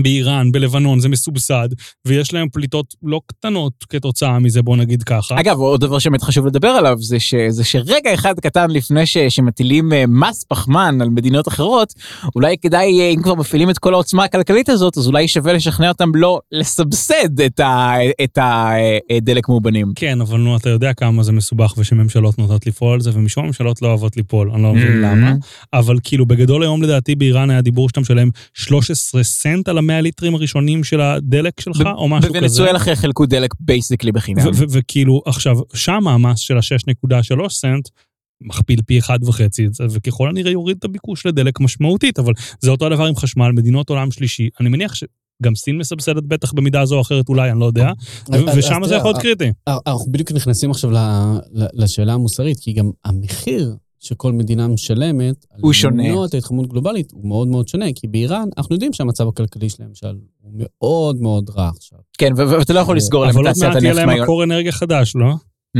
באיראן, בלבנון, זה מסובסד, ויש להם פליטות לא קטנות כתוצאה מזה, בוא נגיד ככה. אגב, עוד דבר שבאמת חשוב לדבר עליו, זה, ש, זה שרגע אחד קטן לפני ש, שמטילים אה, מס פחמן על מדינות אחרות, אולי כדאי, אה, אם כבר מפעילים את כל העוצמה הכלכלית הזאת, אז אולי שווה לשכנע אותם לא לסבסד את ה- את הדלק מאובנים. כן, אבל נו, אתה יודע כמה זה מסובך ושממשלות נוטות לפעול על זה, ומשום ממשלות לא אוהבות ליפול, אני לא מבין Mm. למה. אבל כאילו, בגדול היום לדעתי באיראן היה דיבור שאתה משלם 13 סנט על ה-100 ליטרים הראשונים של הדלק שלך, או משהו כזה. בוונצואלה חילקו דלק basically בחינם. ו- ו- וכאילו, עכשיו, שם המס של ה-6.3 סנט, מכפיל פי אחד וחצי את זה, וככל הנראה יוריד את הביקוש לדלק משמעותית, אבל זה אותו הדבר עם חשמל, מדינות עולם שלישי. אני מניח שגם סין מסבסדת בטח במידה זו או אחרת אולי, אני לא יודע, ושם זה יכול להיות קריטי. אנחנו בדיוק נכנסים עכשיו לשאלה המוסרית, כי גם המחיר שכל מדינה משלמת, על הוא שונה. למנוע את ההתחממות הגלובלית, הוא מאוד מאוד שונה, כי באיראן, אנחנו יודעים שהמצב הכלכלי שלהם, למשל, הוא מאוד מאוד רע עכשיו. כן, ואתה לא יכול לסגור להם אבל את עוד תעשיית מעט יהיה הנפט להם. מקור אנרגיה חדש, לא? Mhm.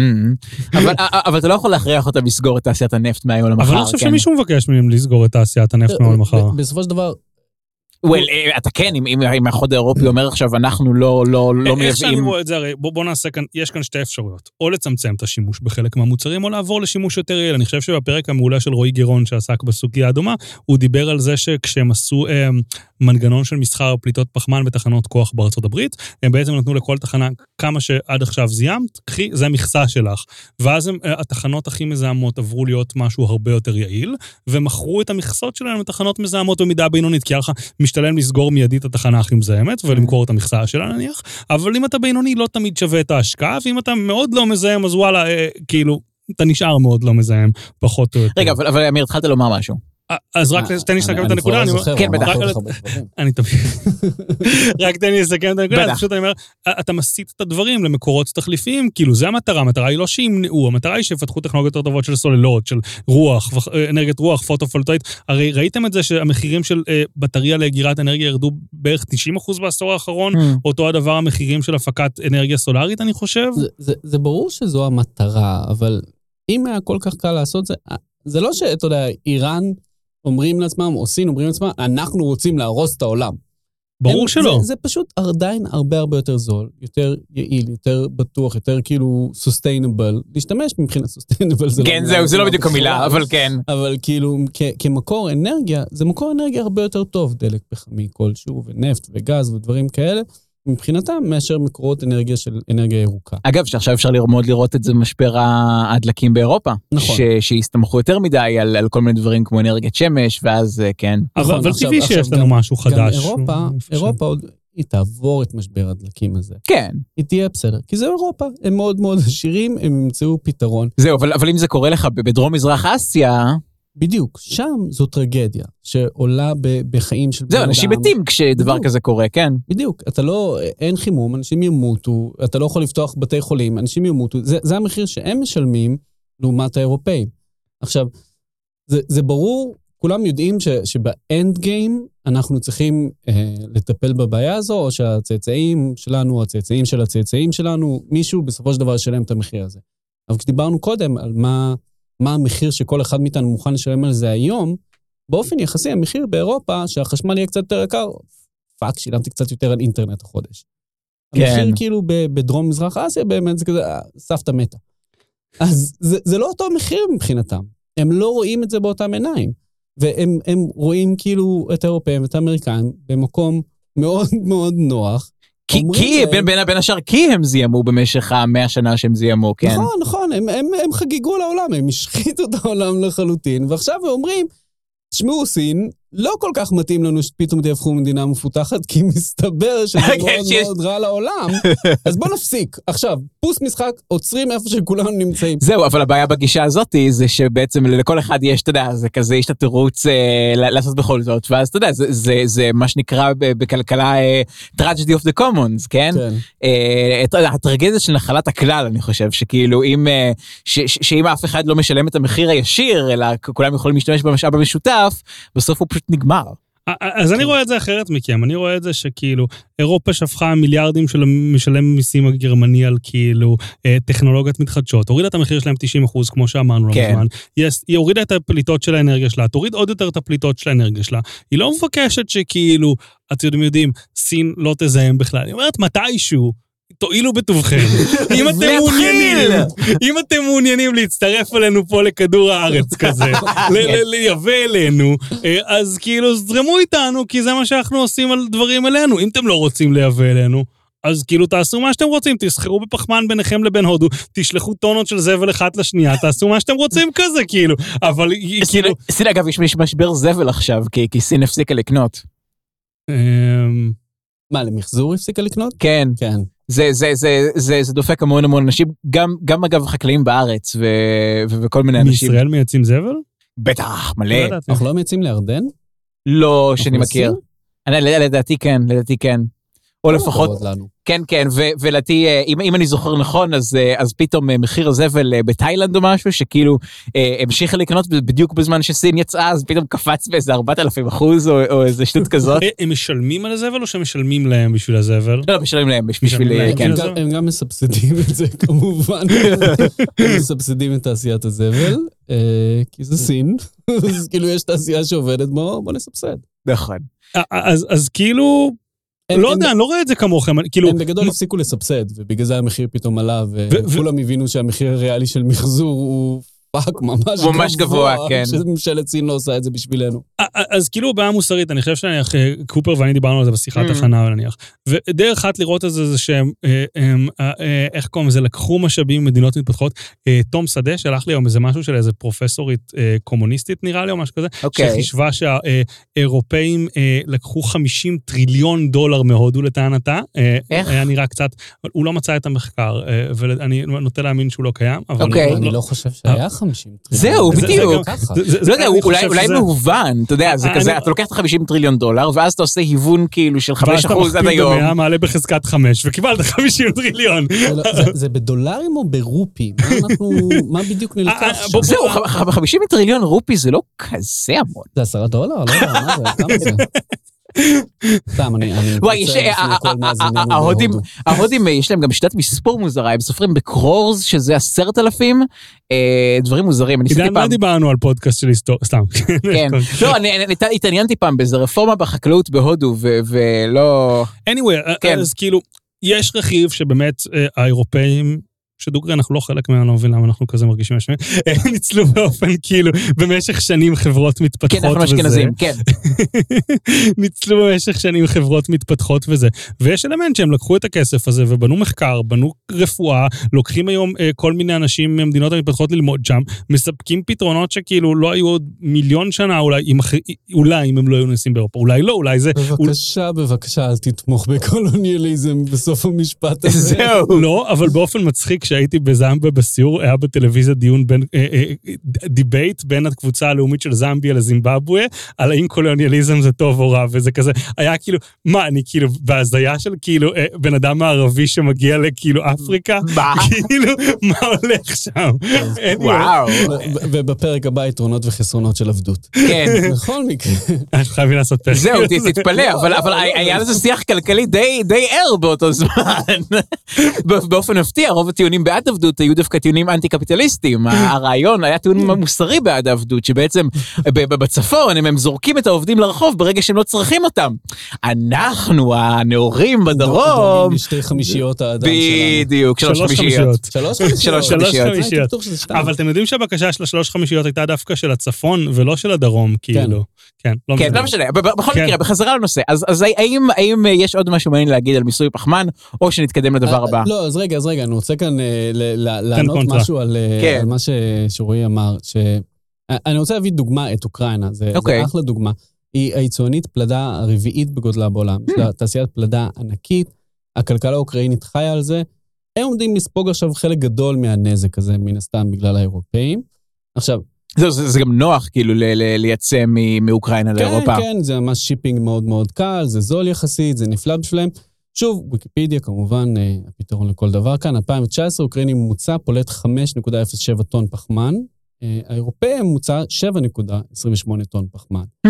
אבל- אבל אתה לא יכול להכריח אותם לסגור את תעשיית הנפט מהיום למחר. אבל אני חושב כן. שמישהו מבקש מהם לסגור את תעשיית הנפט מהיום למחר. בסופו של דבר, well, אה, אתה כן, אם- האיחוד האירופי אומר עכשיו אנחנו לא לא לא איך שאני מייבאים. רואה את זה, הרי בוא, נעשה כאן, יש כאן שתי אפשרויות. או לצמצם את השימוש בחלק מהמוצרים, או לעבור לשימוש יותר יעיל. אני חושב שבפרק המעולה של רועי גירון, שעסק בסוגיה הדומה, הוא דיבר על זה שכשהם עשו אה, מנגנון של מסחר פליטות פחמן בתחנות כוח בארצות הברית, הם בעצם נתנו לכל תחנה כמה שעד עכשיו זיהמת, קחי, זה המכסה שלך. ואז הם, אה, התחנות הכי מזהמות עברו להיות משהו הרבה יותר יעיל, ומכרו את המכסות שלהם לתחנות מזהמות במידה בינונית, כי היה לך משתלם לסגור מיידית את התחנה הכי מזהמת ולמכור את המכסה שלה נניח, אבל אם אתה בינוני לא תמיד שווה את ההשקעה, ואם אתה מאוד לא מזהם, אז וואלה, אה, כאילו, אתה נשאר מאוד לא מזהם, פחות או יותר. רגע, אבל אבל אמיר, התחלת לומר משהו. אז רק תן לי לסכם את הנקודה. אני כבר לא זוכר, כן, בטח. אני תמיד... רק תן לי לסכם את הנקודה, פשוט אני אומר, אתה מסיט את הדברים למקורות תחליפיים, כאילו זה המטרה, המטרה היא לא שימנעו, המטרה היא שיפתחו טכנולוגיות יותר טובות של סוללות, של רוח, וח- אה, אנרגיית רוח, פוטו-וולטאית. הרי ראיתם את זה שהמחירים של אה, בטריה לאגירת אנרגיה ירדו בערך 90% בעשור האחרון, Hmm. אותו הדבר המחירים של הפקת אנרגיה סולארית, אני חושב. זה ברור שזו המטרה, אבל אם היה כל כך קל לעשות זה, זה לא שאתה יודע, איראן אומרים לעצמם, או סין אומרים לעצמם, אנחנו רוצים להרוס את העולם. ברור הם- שלא. זה, זה פשוט עדיין הרבה הרבה יותר זול, יותר יעיל, יותר בטוח, יותר כאילו sustainable. להשתמש מבחינת sustainable זה כן, לא... זהו, זה לא בדיוק המילה. אבל כן. אבל כאילו, כ- כמקור אנרגיה, זה מקור אנרגיה הרבה יותר טוב, דלק פחמי כלשהו, ונפט וגז ודברים כאלה, מבחינתם, מאשר מקורות אנרגיה של אנרגיה ירוקה. אגב, שעכשיו אפשר ללמוד לראות את זה במשבר הדלקים באירופה. נכון. ש- שהסתמכו יותר מדי על, על כל מיני דברים כמו אנרגיית שמש, ואז אה, כן. אבל נכון, אבל עכשיו- טבעי עכשיו שיש לנו גם- משהו גם חדש. אירופה, אני חושב. אירופה עוד, היא תעבור את משבר הדלקים הזה. כן, היא תהיה בסדר, כי זה אירופה, הם מאוד מאוד עשירים, הם ימצאו פתרון. זהו, אבל, אבל אם זה קורה לך ב- בדרום מזרח אסיה, בדיוק, שם זו טרגדיה, שעולה ב- בחיים של... זהו, בני אנשים אדם. מתים כשדבר בדיוק. כזה קורה, כן. בדיוק, אתה לא, אין חימום, אנשים ימותו, אתה לא יכול לפתוח בתי חולים, אנשים ימותו, זה, זה המחיר שהם משלמים לעומת האירופאים. עכשיו, זה, זה ברור, כולם יודעים ש, שב end game אנחנו צריכים אה, לטפל בבעיה הזו, או שהצאצאים שלנו, הצאצאים של הצאצאים שלנו, מישהו בסופו של דבר ישלם את המחיר הזה. אבל כשדיברנו קודם על מה, מה המחיר שכל אחד מאיתנו מוכן לשלם על זה היום, באופן יחסי המחיר באירופה, שהחשמל יהיה קצת יותר יקר, fuck, שילמתי קצת יותר על אינטרנט החודש. כן. המחיר כאילו בדרום מזרח אסיה באמת זה כזה, אה, סבתא מתה. אז זה, זה לא אותו מחיר מבחינתם. הם לא רואים את זה באותם עיניים. והם הם רואים כאילו את האירופאים ואת האמריקאים במקום מאוד מאוד נוח. כי, כי להם- בין, בין, בין השאר, כי הם זיהמו במשך המאה שנה שהם זיהמו, כן. נכון, נכון, הם, הם, הם חגיגו לעולם, הם השחיתו את העולם לחלוטין, ועכשיו הם אומרים, תשמעו, סין, לא כל כך מתאים לנו שפתאום תהפכו מדינה מפותחת, כי מסתבר שזה כן, מאוד שיש- מאוד רע לעולם, אז בואו נפסיק. עכשיו, פוס משחק, עוצרים איפה שכולנו נמצאים. זהו, אבל הבעיה בגישה הזאת היא זה שבעצם לכל אחד יש, אתה יודע, זה כזה, יש את התירוץ אה, לעשות בכל זאת, ואז אתה יודע, זה, זה, זה מה שנקרא בכלכלה אה, tragedy of the commons, כן? כן. אה, את- הטרגדיה של נחלת הכלל, אני חושב, שכאילו אם, אה, ש, ש, שאם אף אחד לא משלם את המחיר הישיר, אלא כולם יכולים להשתמש במשאב המשותף, בסוף הוא פשוט נגמר. אז אני רואה את זה אחרת מכם, אני רואה את זה שכאילו, אירופה שפכה מיליארדים של משלם מיסים הגרמני על כאילו אה, טכנולוגיות מתחדשות, הורידה את המחיר שלהם 90 אחוז, כמו שאמרנו לא כן. מזמן. Yes, היא הורידה את הפליטות של האנרגיה שלה, תוריד עוד יותר את הפליטות של האנרגיה שלה. היא לא מבקשת שכאילו, אתם יודעים, סין לא תזהם בכלל. היא אומרת מתישהו. תואילו בטובכם. אם אתם! מעוניינים, אם אתם מעוניינים להצטרף אלינו פה לכדור הארץ כזה, ל- ל- לייבא אלינו, אה, אז כאילו זרמו איתנו, כי זה מה שאנחנו עושים על דברים אלינו. אם אתם לא רוצים לייבא אלינו, אז כאילו תעשו מה שאתם רוצים, תסחרו בפחמן ביניכם לבין הודו, תשלחו טונות של זבל אחת לשנייה, תעשו מה שאתם רוצים כזה, כאילו. אבל היא סין, כאילו... סין אגב, יש משבר זבל עכשיו, כי, כי סין הפסיקה לקנות. אמ, מה, למחזור הפסיקה לקנות? כן, כן. זה, זה, זה, זה, זה דופק המון המון אנשים, גם, גם אגב חקלאים בארץ ו, ו, וכל מיני אנשים. מישראל מייצאים זבל? בטח, לא מלא. אנחנו לא מייצאים לירדן? לא שאני מכיר. אני, לדעתי כן, לדעתי כן. או לפחות. כן, כן, ולדעתי, אה, אם, אם אני זוכר נכון, אז, אה, אז פתאום אה, מחיר הזבל בתאילנד או משהו, שכאילו אה, המשיכה לקנות בדיוק בזמן שסין יצאה, אז פתאום קפץ באיזה 4,000 אחוז, או, או איזה שטות כזאת. הם משלמים על הזבל או שמשלמים להם בשביל הזבל? לא, לא, משלמים להם בשביל, משלמים להם, כן. הם גם- הם גם מסבסדים את זה כמובן. הם מסבסדים את תעשיית הזבל, אה, כי זה סין, אז כאילו יש תעשייה שעובדת, בוא בוא נסבסד. נכון. אז אז כאילו, לא הם- יודע, אני לא רואה את זה כמוכם, כאילו... הם בגדול הפסיקו לסבסד, ובגלל זה המחיר פתאום עלה, ו- וכולם הבינו שהמחיר הריאלי של מחזור הוא fuck ממש הוא ממש גבוה, כן. שממשלת סין לא עושה את זה בשבילנו. א- א- אז כאילו בעיה מוסרית, אני חושב שנניח אה, קופר ואני דיברנו על זה בשיחת Mm. הכנה נניח. ודרך אחת לראות את זה זה שהם, אה, אה, איך קוראים לזה, לקחו משאבים ממדינות מתפתחות. תום שדה שלח לי היום איזה משהו של איזה פרופסורית קומוניסטית נראה לי או משהו כזה, אוקיי. שחישבה שהאירופאים לקחו 50 טריליון דולר מהודו לטענתה. איך? היה נראה קצת, הוא לא מצא את המחקר, ואני נוטה להאמין שהוא לא קיים. אוקיי. לא- אני לא- לא חושב שהיה 50 טריליון. זהו, זה- זה בדיוק. לא יודע, אולי מהוון, אתה יודע, זה אני- כזה, אתה לוקח את ה-50 טריליון דולר, ואז אתה עושה היוון כאילו של 5% ואז אתה עד מכפיל היום. במאה, מעלה בחזקת 5, וקיבלת 50 טריליון. זה לא- זה- בדולרים או ברופי? מה בדיוק אה, נלקח אה, שם? זהו, ח- ח- 50 טריליון רופי זה לא כזה המון. זה עשרה דולר? לא יודע, מה זה? סתם, אני אני וואי, ההודים- אה, יש להם גם שיטת מספור מוזרה, הם סופרים בקרורס, שזה עשרת אלפים, אה, דברים מוזרים. עידן, מה פעם, דיברנו על פודקאסט של היסטוריה? סתם. כן. לא, אני התעניינתי פעם באיזה רפורמה בחקלאות בהודו, ולא... anyway, כן. אז כאילו, יש רכיב שבאמת אה, האירופאים, שדוגרי אנחנו לא חלק מהם, אני לא מבין למה אנחנו כזה מרגישים אשמים, אה, ניצלו באופן כאילו, במשך שנים חברות כן, מתפתחות אנחנו וזה. אשכנזים, כן. ניצלו במשך שנים חברות מתפתחות וזה. ויש אלמנט שהם לקחו את הכסף הזה ובנו מחקר, בנו רפואה, לוקחים היום אה, כל מיני אנשים ממדינות המתפתחות ללמוד שם, מספקים פתרונות שכאילו לא היו עוד מיליון שנה, אולי אם, אולי אם הם לא היו נוסעים באירופה, אולי לא, אולי זה... בבקשה, בבקשה, אל תתמוך בקולוניאליזם בסוף המשפט הזה. זהו. לא, אבל באופן מצחיק, כשהייתי בזמביה בסיור, היה בטלוויזיה דיון בין, אה, אה, debate בין הקבוצה הלאומית של זמביה לזימבבואה, על האם קולוניאליזם זה טוב או רע, וזה כזה, היה כאילו, מה, אני כאילו בהזיה של כאילו אה, בן אדם מערבי שמגיע לכאילו אפריקה, מה? כאילו, מה הולך שם? וואו. ובפרק הבא יתרונות וחסרונות של עבדות. כן. בכל מקרה. אנחנו חייבים לעשות פרק. זהו, תתפלא, לא, אבל היה. לזה שיח כלכלי די ער באותו זמן. באופן מפתיע, רוב הטיעונים בעד עבדות היו דווקא טיעונים אנטי-קפיטליסטיים. הרעיון היה טיעון מוסרי בעד העבדות, שבעצם בצפון הם הם זורקים את העובדים לרחוב ברגע שהם לא צריכים אותם. אנחנו, הנאורים בדרום, לשתי חמישיות האדם שלנו. בדיוק, שלוש חמישיות. שלוש חמישיות. אבל אתם יודעים שהבקשה של השלוש חמישיות הייתה דווקא של הצפון ולא של הדרום, כאילו. כן, לא כן, משנה. לא משנה, בכל כן. מקרה, בחזרה לנושא, אז אז האם האם יש עוד משהו מעניין להגיד על מיסוי פחמן, או שנתקדם לדבר הבא? לא, אז רגע, אז רגע, אני רוצה כאן אה, ל- ל- לענות קונטרה. משהו על אה, כן. על מה שרועי אמר. ש- אה, אני רוצה להביא דוגמה, את אוקראינה, זה אוקיי. זה אחלה דוגמה. היא היצואנית פלדה הרביעית בגודלה בעולם. יש לה תעשיית פלדה ענקית, הכלכלה האוקראינית חיה על זה. הם עומדים לספוג עכשיו חלק גדול מהנזק הזה, מן הסתם, בגלל האירופאים. עכשיו, זהו, זה זה גם נוח כאילו ל- ל- לייצא מ- מאוקראינה לאירופה. כן, כן, זה ממש shipping מאוד מאוד קל, זה זול יחסית, זה נפלא בשבילם. שוב, ויקיפדיה כמובן אה, הפתרון לכל דבר כאן. 2019, אוקראיני ממוצע פולט 5.07 טון פחמן, אה, האירופאי ממוצע 7.28 טון פחמן. Hmm.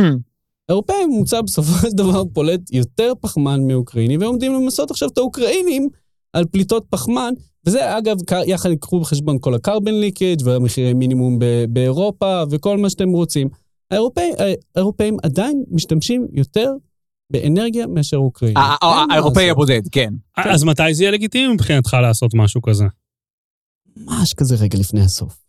האירופאי ממוצע בסופו של דבר פולט יותר פחמן מאוקראיני, ועומדים למסות עכשיו את האוקראינים על פליטות פחמן, וזה אגב, יחד ייקחו בחשבון כל הקרבן ליקג' והמחירי מינימום ב- באירופה וכל מה שאתם רוצים. האירופאים, האירופאים עדיין משתמשים יותר באנרגיה מאשר אוקראינים. ה- ה- אין מה האירופאי. הבודד, כן. אז מתי זה יהיה לגיטימי מבחינתך לעשות משהו כזה? ממש כזה רגע לפני הסוף.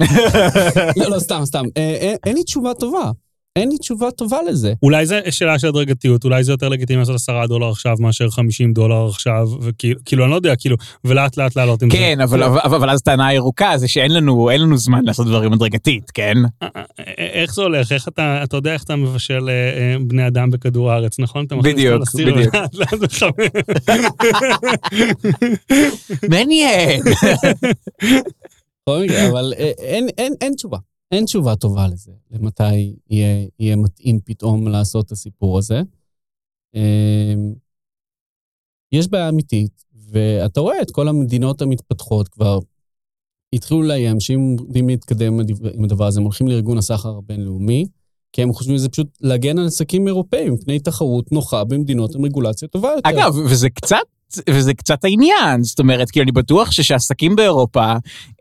לא, לא, סתם, סתם. אה, אין לי תשובה טובה. אין לי תשובה טובה לזה. אולי זה שאלה של הדרגתיות, אולי זה יותר לגיטימי לעשות 10 דולר עכשיו מאשר 50 דולר עכשיו, וכאילו, כאילו, אני לא יודע, כאילו, ולאט לאט לעלות עם זה. כן, אבל אבל- אבל אז טענה ירוקה זה שאין לנו אין לנו זמן לעשות דברים הדרגתית, כן? אה, אה, איך זה הולך? איך אתה, אתה יודע איך אתה מבשל אה, אה, בני אדם בכדור הארץ, נכון? בדיוק, בדיוק. מעניין. בכל מקרה, אבל אה, אין, אין, אין תשובה. אין תשובה טובה לזה, למתי יהיה, יהיה מתאים פתאום לעשות את הסיפור הזה. אה, יש בעיה אמיתית, ואתה רואה את כל המדינות המתפתחות כבר התחילו לאיים שאם יודעים להתקדם עם הדבר הזה, הם הולכים לארגון הסחר הבינלאומי, כי הם חושבים שזה פשוט להגן על עסקים אירופאים מפני תחרות נוחה במדינות עם רגולציה טובה יותר. אגב, וזה קצת... וזה קצת העניין, זאת אומרת, כי אני בטוח שעסקים באירופה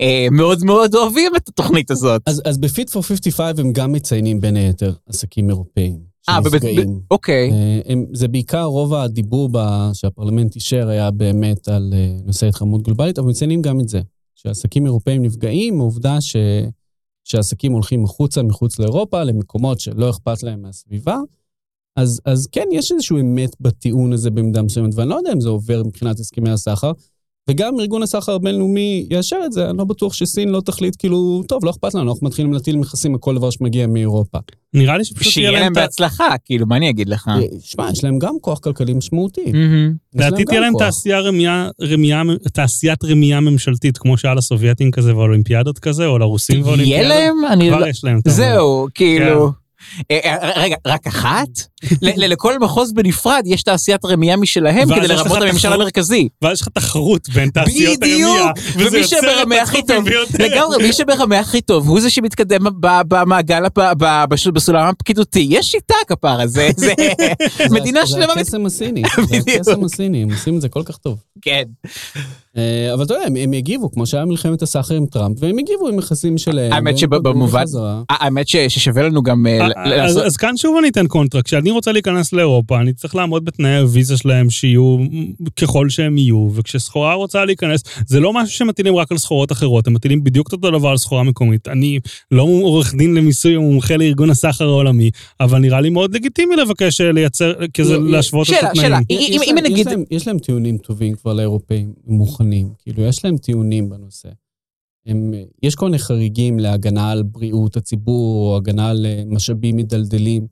אה, מאוד מאוד אוהבים את התוכנית הזאת. אז, אז ב-Fit for 55 הם גם מציינים בין היתר עסקים אירופאים אה, שנפגעים. אוקיי. אה, הם, זה בעיקר רוב הדיבור ב, שהפרלמנט אישר היה באמת על אה, נושא התחממות גלובלית, אבל מציינים גם את זה, שעסקים אירופאים נפגעים מהעובדה ש, שעסקים הולכים החוצה, מחוץ לאירופה, למקומות שלא אכפת להם מהסביבה. אז, אז כן, יש איזושהי אמת בטיעון הזה במידה מסוימת, ואני לא יודע אם זה עובר מבחינת הסכמי הסחר. וגם ארגון הסחר הבינלאומי יאשר את זה, אני לא בטוח שסין לא תחליט כאילו, טוב, לא אכפת לנו, אנחנו מתחילים להטיל מכסים על כל דבר שמגיע מאירופה. נראה לי שפשוט שיהיה להם בהצלחה, כאילו, מה אני אגיד לך? אה, שמע, יש להם גם כוח כלכלי משמעותי. לדעתי תהיה להם. תעשייה רמייה, רמייה, תעשיית רמייה ממשלתית, כמו שהיה לסובייטים כזה ואולימפיאדות כזה, או לרוסים יהיה ואולימפיאדות. להם? אני כבר לא... יש להם. זהו, כאילו... אה, אה, רגע, רק אחת? לכל מחוז בנפרד יש תעשיית רמייה משלהם כדי את הממשל. המרכזי. ואז יש לך תחרות בין תעשיות הרמייה. בדיוק! וזה ומי יוצר את הכי טוב. לגמרי, מי שמרמה הכי טוב הוא זה שמתקדם במעגל, בסולם הפקידותי. יש שיטה כפרה, זה זה מדינה זה שלמה. הקסם הסיני, זה. הקסם הסיני, הם עושים את זה כל כך טוב. כן. אה, אבל אתה יודע, הם- הם יגיבו, כמו שהיה מלחמת הסחר עם טראמפ, והם הגיבו עם מכסים שלהם. האמת והם שבמובן-. האמת ששווה לנו גם אה, לעשות... אז כאן שוב אני אתן קונטרה, כשאני רוצה להיכנס לאירופה, אני צריך לעמוד בתנאי הוויזה שלהם שיהיו ככל שהם יהיו, וכשסחורה רוצה להיכנס, זה לא משהו שמטילים רק על סחורות אחרות, הם מטילים בדיוק את אותו דבר על סחורה מקומית. אני לא עורך דין למיסוי או מומחה לארגון הסחר העולמי, אבל נראה לי מאוד לגיטימי לבקש אה, לייצר, כזה לא, להשוות את שאלה, התנאים. שאלה. יש אם- נגיד- יש להם טיעונים טובים כבר לאירופאים, מוכנים. כאילו, יש להם טיעונים בנושא. הם, יש כל מיני חריגים להגנה על בריאות הציבור, או הגנה על אה, משאבים מדלדלים,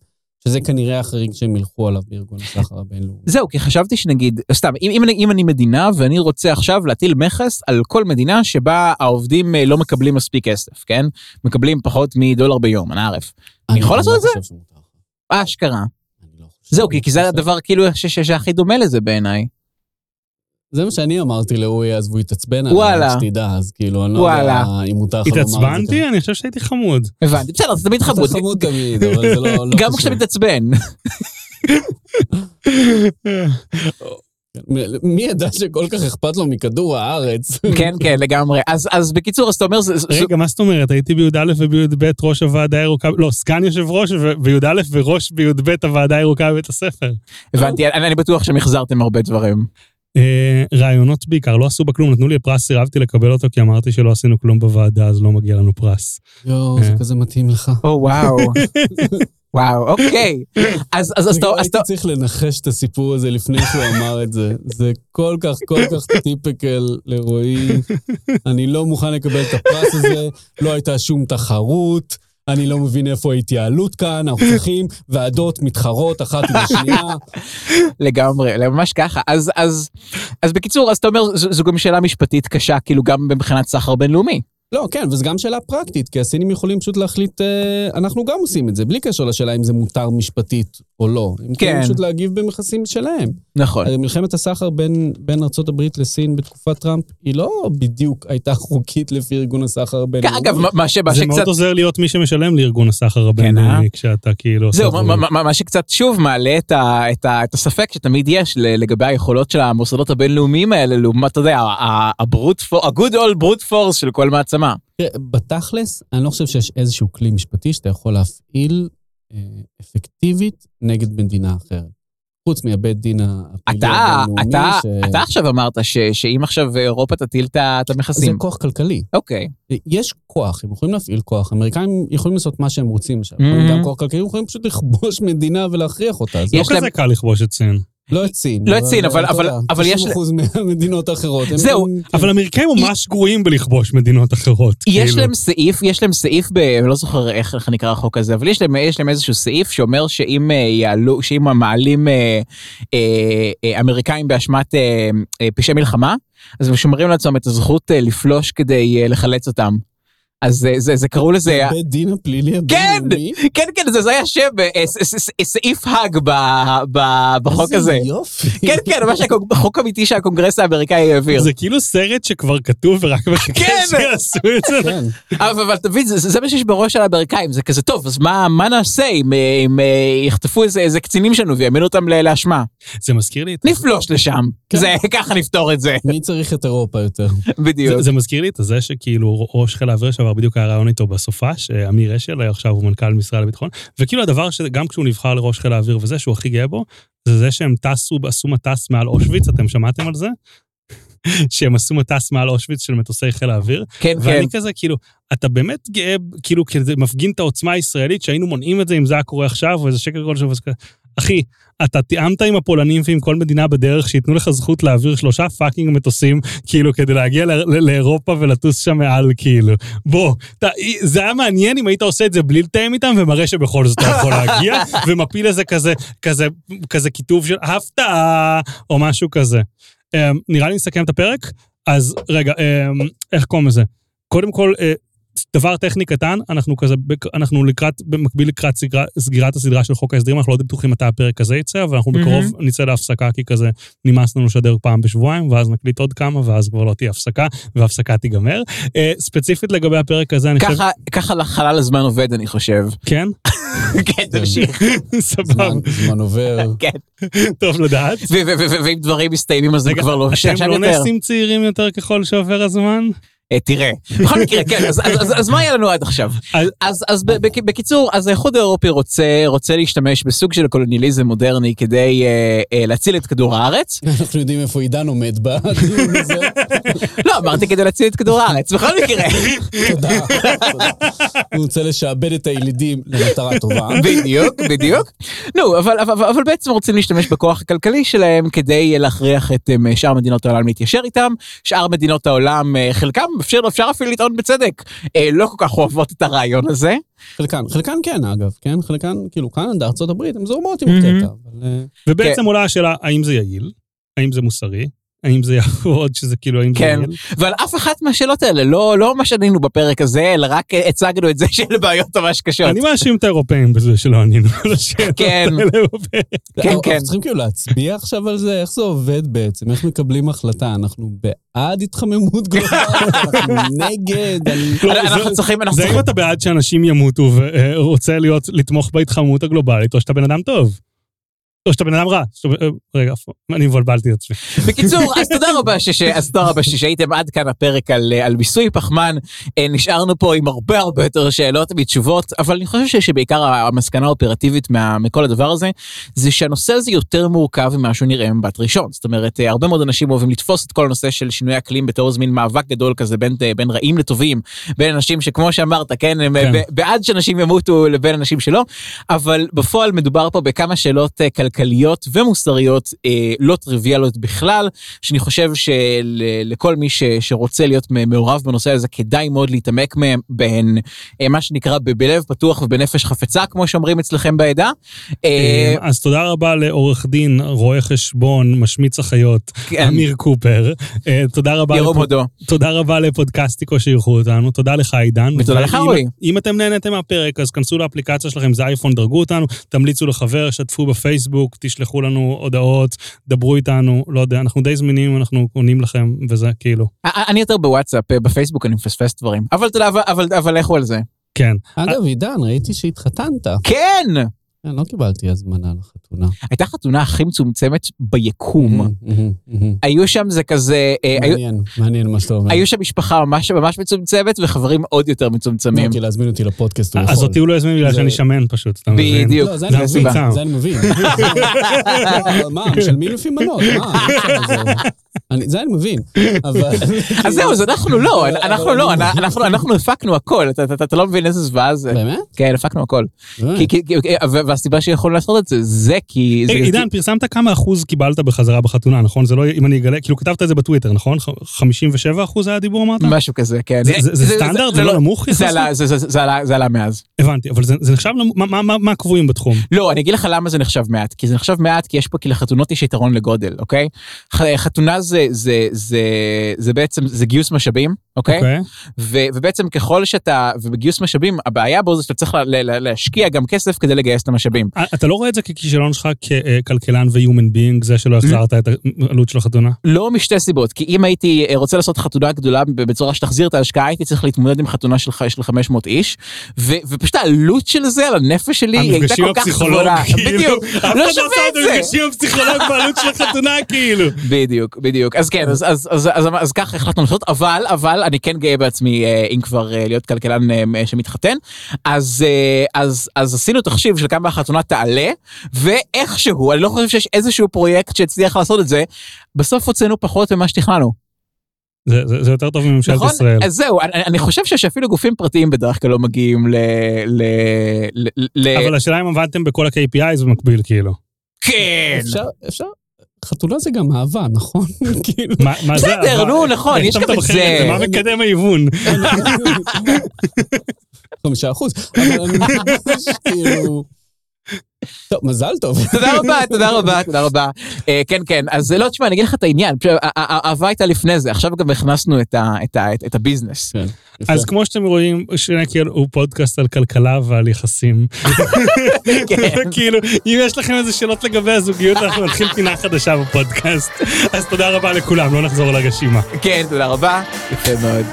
שזה כנראה החריג שהם ילכו עליו בארגון הסחר הבינלאומי. זהו, כי חשבתי שנגיד, סתם, אם, אם, אני- אם אני מדינה ואני רוצה עכשיו להטיל מכס על כל מדינה שבה העובדים אה, לא מקבלים מספיק כסף, כן? מקבלים פחות מדולר ביום, אני ערף. אני יכול לעשות את זה? לא. אשכרה. לא. זהו, כי, זה הדבר כאילו שהכי דומה לזה בעיניי. זה מה שאני אמרתי לאורי אז, והוא התעצבן עליי, שתדע, אז כאילו, אני לא. יודע אם מותר לך לומר את זה. התעצבנתי? אני חושב שהייתי חמוד. הבנתי, בסדר, זה תמיד חמוד. אתה חמוד תמיד, אבל זה לא... לא גם. כשאתה מתעצבן. מי ידע שכל כך אכפת לו מכדור הארץ? כן, כן, לגמרי. אז, אז בקיצור, אז אתה אומר, זה, זה, רגע, מה זאת אומרת? הייתי בי"א ובי"ב ראש הוועדה הירוקה, לא, סגן יושב ראש ובי"א וראש בי"ב הוועדה הירוקה בבית הספר. הבנתי, אני, אני בטוח שהם החזרתם הרבה דברים. אה, רעיונות בעיקר, לא עשו בה כלום, נתנו לי פרס, סירבתי לקבל אותו כי אמרתי שלא עשינו כלום בוועדה, אז לא מגיע לנו פרס. יואו, זה אה. כזה מתאים לך. או, וואו. וואו, אוקיי. אז, אז, אז, אתה- הייתי אתה- צריך לנחש את הסיפור הזה לפני שהוא אמר את זה. זה כל כך, כל כך טיפקל לרועי. אני לא מוכן לקבל את הפרס הזה, לא הייתה שום תחרות. אני לא מבין איפה ההתייעלות כאן, אנחנו צריכים ועדות מתחרות אחת עם השנייה. לגמרי, ממש ככה. אז, אז, אז בקיצור, אז אתה אומר, זו, זו גם שאלה משפטית קשה, כאילו גם מבחינת סחר בינלאומי. לא, כן, וזו גם שאלה פרקטית, כי הסינים יכולים פשוט להחליט, אה, אנחנו גם עושים את זה, בלי קשר לשאלה אם זה מותר משפטית או לא. הם כן. יכולים פשוט להגיב במכסים שלהם. נכון. מלחמת הסחר בין, בין ארה"ב לסין בתקופת טראמפ, היא לא בדיוק הייתה חוקית לפי ארגון הסחר הבינלאומי. אגב, מה- מה ש- מה זה שקצת... מאוד עוזר להיות מי שמשלם לארגון הסחר אה? הבינלאומי, כשאתה כאילו זהו. מה- מה- מה שקצת שוב מעלה את, ה, את, ה, את הספק שתמיד יש לגבי היכולות של המוסדות הבינלאומיים האלה, לעומת, אתה יודע, ה-good old brute force של כל מעצמה. תראה, בתכלס, אני לא חושב שיש איזשהו כלי משפטי שאתה יכול להפעיל אה, אפקטיבית נגד מדינה אחרת. חוץ מהבית דין הפלילי הבינלאומי, אתה, ש- אתה עכשיו אמרת ש, שאם עכשיו אירופה תטיל את ה- את זה המכסים. כוח כלכלי. אוקיי. יש כוח, הם יכולים להפעיל כוח. האמריקאים יכולים לעשות מה שהם רוצים עכשיו. Mhm. גם כוח כלכלי, הם יכולים פשוט לכבוש מדינה ולהכריח אותה. זה לא להם- כזה קל לכבוש את סין. לא את סין. לא את סין, אבל- אבל- אבל יש- 90% מהמדינות האחרות. זהו, אבל האמריקאים ממש גרועים בלכבוש מדינות אחרות. יש כאילו. להם סעיף, יש להם סעיף, ב, אני לא זוכר איך, איך נקרא החוק הזה, אבל יש להם, יש להם איזשהו סעיף שאומר שאם אה, יעלו, שאם מעלים אה, אה, אה, אמריקאים באשמת אה, אה, פשעי מלחמה, אז הם שומרים לעצמם את הזכות אה, לפלוש כדי אה, לחלץ אותם. אז זה, זה, זה קראו לזה, בית דין הפלילי כן! הבינלאומי. כן כן זה, זה היה שם, אה, ס- ס- סעיף האג בחוק הזה. איזה יופי. כן כן, ממש הקונג- חוק אמיתי שהקונגרס האמריקאי העביר. זה כאילו סרט שכבר כתוב ורק מחכה כן. שיעשו את זה. כן. אבל, תבין, זה, מה שיש בראש של האמריקאים, זה כזה טוב, אז מה, מה נעשה אם, אה, אה, יחטפו איזה, קצינים שלנו ויעמידו אותם לאשמה? זה מזכיר לי את... נפלוש לשם, כן. זה, ככה נפתור את זה, מי צריך את אירופה יותר? בדיוק. זה, זה מזכיר לי את זה שכאילו ראש חיל האוויר שעבר בדיוק היה ריאיון איתו בסופש, אמיר אשל, עכשיו הוא מנכ"ל משרד הביטחון, וכאילו הדבר שגם כשהוא נבחר לראש חיל האוויר וזה שהוא הכי גאה בו, זה זה שהם טסו, עשו מטס מעל אושוויץ, אתם שמעתם על זה? שהם עשו מטס מעל אושוויץ של מטוסי חיל האוויר, כן, כן. ואני כזה כאילו, אתה באמת גאה, כאילו, כי זה מפגין את העוצמה הישראלית שהיינו מונעים את זה אם זה היה קורה עכשיו, או איזה שקר כלשהו, כזה. אחי, אתה תיאמת עם הפולנים ועם כל מדינה בדרך שייתנו לך זכות להעביר שלושה fucking מטוסים, כאילו, כדי להגיע לאירופה ולטוס שם מעל, כאילו. בוא, אתה, זה היה מעניין אם היית עושה את זה בלי לתאם איתם ומראה שבכל זאת אתה יכול להגיע, ומפיל איזה כזה, כזה, כזה כיתוב של הפתעה, או משהו כזה. Um, נראה לי נסכם את הפרק, אז רגע, um, איך קוראים לזה? קודם כל, uh, דבר טכני קטן, אנחנו כזה, אנחנו לקראת, במקביל לקראת סגרה, סגירת הסדרה של חוק ההסדרים, אנחנו לא בטוחים מתי הפרק הזה יצא, אבל אנחנו בקרוב נצא להפסקה, כי כזה נמאס לנו לשדר פעם בשבועיים, ואז נקליט עוד כמה, ואז כבר לא תהיה הפסקה, וההפסקה תיגמר. Uh, ספציפית לגבי הפרק הזה, אני חושב... ככה, ככה לחלל הזמן עובד, אני חושב. כן? כן, תמשיך. סבבה, זמן- עובר. כן. טוב לדעת. ו- ו- ו- ואם דברים מסתיימים אז זה כבר לא אתם שעכשיו לא יותר. נעשים צעירים יותר ככל שעובר הזמן? אה, תראה, בכל מקרה, כן, אז- אז- אז- אז מה היה לנו עד עכשיו? אז- אז אז בקיצור, אז האיחוד האירופי רוצה רוצה להשתמש בסוג של קולוניאליזם מודרני כדי אה, אה, להציל את כדור הארץ. אנחנו יודעים איפה עידן עומד בדיון הזה. לא, אמרתי כדי להציל את כדור הארץ, בכל מקרה. תודה. תודה. הוא רוצה לשעבד את הילידים למטרה טובה. בדיוק, בדיוק. נו, אבל, אבל, אבל בעצם רוצים להשתמש בכוח הכלכלי שלהם כדי להכריח את שאר מדינות העולם להתיישר איתם. שאר מדינות העולם, חלקם, אפשר, אפשר אפילו לטעון בצדק, אה, לא כל כך אוהבות את הרעיון הזה. חלקן, חלקן כן אגב, כן? חלקן, כאילו קנדה, הברית, הן זורמות עם. הקטע, אבל... אה, ובעצם כן. עולה השאלה, האם זה יעיל? האם זה מוסרי? האם זה יעבוד שזה כאילו, האם זה כן. ועל אף אחת מהשאלות האלה לא, לא ממש ענינו בפרק הזה, אלא רק אה, הצגנו את זה שאלה בעיות ממש קשות. אני מאשים את האירופאים בזה שלא ענינו על השאלות כן. האלה בפרק. כן, כן. אנחנו צריכים כאילו להצביע עכשיו על זה? איך זה עובד בעצם? איך מקבלים החלטה? אנחנו בעד התחממות גלובלית? אנחנו נגד? לא, אנחנו צריכים, אנחנו זה אם צריכים, אתה בעד שאנשים ימותו ורוצה להיות, לתמוך בהתחממות הגלובלית, או שאתה בן אדם טוב. או שאתה בן אדם רע. רגע, אני מבלבלתי את עצמי. בקיצור, אז תודה רבה שש- אז תודה רבה שהייתם עד כאן הפרק על, על מיסוי פחמן. אה, נשארנו פה עם הרבה הרבה יותר שאלות מתשובות, אבל אני חושב שבעיקר המסקנה האופרטיבית מה- מכל הדבר הזה, זה שהנושא הזה יותר מורכב ממה שהוא נראה ממבט ראשון. זאת אומרת, אה, הרבה מאוד אנשים אוהבים לתפוס את כל הנושא של שינוי אקלים בתור איזה מין מאבק גדול כזה בין, אה, בין רעים לטובים, בין אנשים שכמו שאמרת, כן, הם כן. בעד שאנשים ימותו לבין אנשים שלא, אבל בפועל מדובר פה בכמה שאלות אה, כלכליות ומוסריות אה, לא טריוויאליות בכלל, שאני חושב שלכל מי ש, שרוצה להיות מעורב בנושא הזה, כדאי מאוד להתעמק מהם בהן, אה, מה שנקרא בלב פתוח ובנפש חפצה, כמו שאומרים אצלכם בעדה. אה, אז תודה רבה לעורך דין, רואה חשבון, משמיץ החיות, כן, אמיר קופר. אה, תודה רבה ירום לפוד- הודו. תודה רבה לפודקאסטיקו שאירחו אותנו, תודה לך עידן. ותודה לך, רועי. אם אתם נהנתם מהפרק, אז כנסו לאפליקציה שלכם, זה אייפון, דרגו אותנו, תמליצו לחבר, שתפו בפייסבוק, תשלחו לנו הודעות, דברו איתנו, לא יודע, אנחנו די זמינים, אנחנו עונים לכם, וזה כאילו, אני יותר בוואטסאפ, אה, בפייסבוק אני מפספס דברים. אבל אתה יודע, אבל- אבל- אבל לכו על זה. כן. אגב, עידן, ראיתי שהתחתנת. כן! כן, לא קיבלתי הזמנה לחתונה. הייתה חתונה הכי מצומצמת ביקום. היו שם זה כזה, אה, מעניין, מעניין מה שאתה אומר. היו שם משפחה ממש ממש מצומצמת וחברים עוד יותר מצומצמים. אוקיי, להזמין אותי לפודקאסט, הוא יכול. אז אותי הוא לא הזמין בגלל שאני שמן פשוט, אתה מבין? בדיוק, לא, זה אני מבין. זה אני מבין. מה, משלמים לפי מנות, מה? זה- אני- מבין, אבל... אז זהו, אז אנחנו לא, אנחנו לא, אנחנו- הפקנו הכל, אתה לא מבין איזה זוועה זה. באמת? כן, הפקנו הכל. והסיבה שיכולנו לעשות את זה, זה כי... רגע, עידן, פרסמת כמה אחוז קיבלת בחזרה בחתונה, נכון? זה לא, אם אני אגלה, כאילו כתבת את זה בטוויטר, נכון? 57 אחוז היה דיבור אמרת? משהו כזה, כן. זה- סטנדרט? זה לא נמוך זה? עלה- מאז. הבנתי, אבל זה נחשב, מה- הקבועים בתחום? לא, אני אגיד לך למה זה נחשב מעט, כי זה נחשב מעט כי יש פה, כי לחתונות יש יתרון לגודל, אוקיי? חתונה זה בעצם, זה גיוס משאבים, אוקיי? אוקיי? ו- ובעצם ככל שאתה, ובגיוס משאבים, הבעיה בו זה שאתה צריך לה- לה- להשקיע גם כסף כדי לגייס את המשאבים. אה, אתה לא רואה את זה ככישלון שלך ככלכלן ו-human being, זה שלא החזרת את העלות של החתונה? לא משתי סיבות, כי אם הייתי אה, רוצה לעשות חתונה גדולה בצורה שתחזיר את ההשקעה, הייתי צריך להתמודד עם חתונה של, ח- של 500 איש, ו- ופשוט העלות של זה על הנפש שלי הייתה כל כך גבוהה. כאילו, בדיוק, לא לא שווה את זה. המפגשים הפסיכולוג בעלות של החתונה, כאילו. בדיוק, בדיוק. אז כן, אז ככה החלטנו לעשות, אבל, אבל אני כן גאה בעצמי, אה, אם כבר אה, להיות כלכלן אה, שמתחתן. אז, אז, אז עשינו תחשיב של כמה החתונה תעלה, ואיכשהו, אני לא חושב שיש איזשהו פרויקט שהצליח לעשות את זה, בסוף הוצאנו פחות ממה שתכננו. זה- זה זה יותר טוב מממשלת נכון? ישראל. אז זהו, אני, אני חושב שאפילו גופים פרטיים בדרך כלל לא מגיעים ל... ל, ל, ל אבל השאלה אם עבדתם בכל ה-KPIs במקביל, כאילו. כן. אפשר, אפשר, חתונה זה גם אהבה, נכון? כאילו, מה זה? בסדר, אבל- נו, נכון, יש גם את זה. מה מקדם ההיוון? חמישה אחוז. אבל אני ממש כאילו... טוב, מזל טוב. תודה רבה, תודה רבה, תודה רבה. אה, כן, כן, אז לא, תשמע, אני אגיד לך את העניין, האהבה הייתה לפני זה, עכשיו גם הכנסנו את ה- את ה- את- את הביזנס. כן. אז כמו שאתם רואים, שנקר הוא פודקאסט על כלכלה ועל יחסים. כן. כאילו, אם יש לכם איזה שאלות לגבי הזוגיות, אנחנו נתחיל פינה חדשה בפודקאסט. אז תודה רבה לכולם, לא נחזור לרשימה. כן, תודה רבה, יפה מאוד.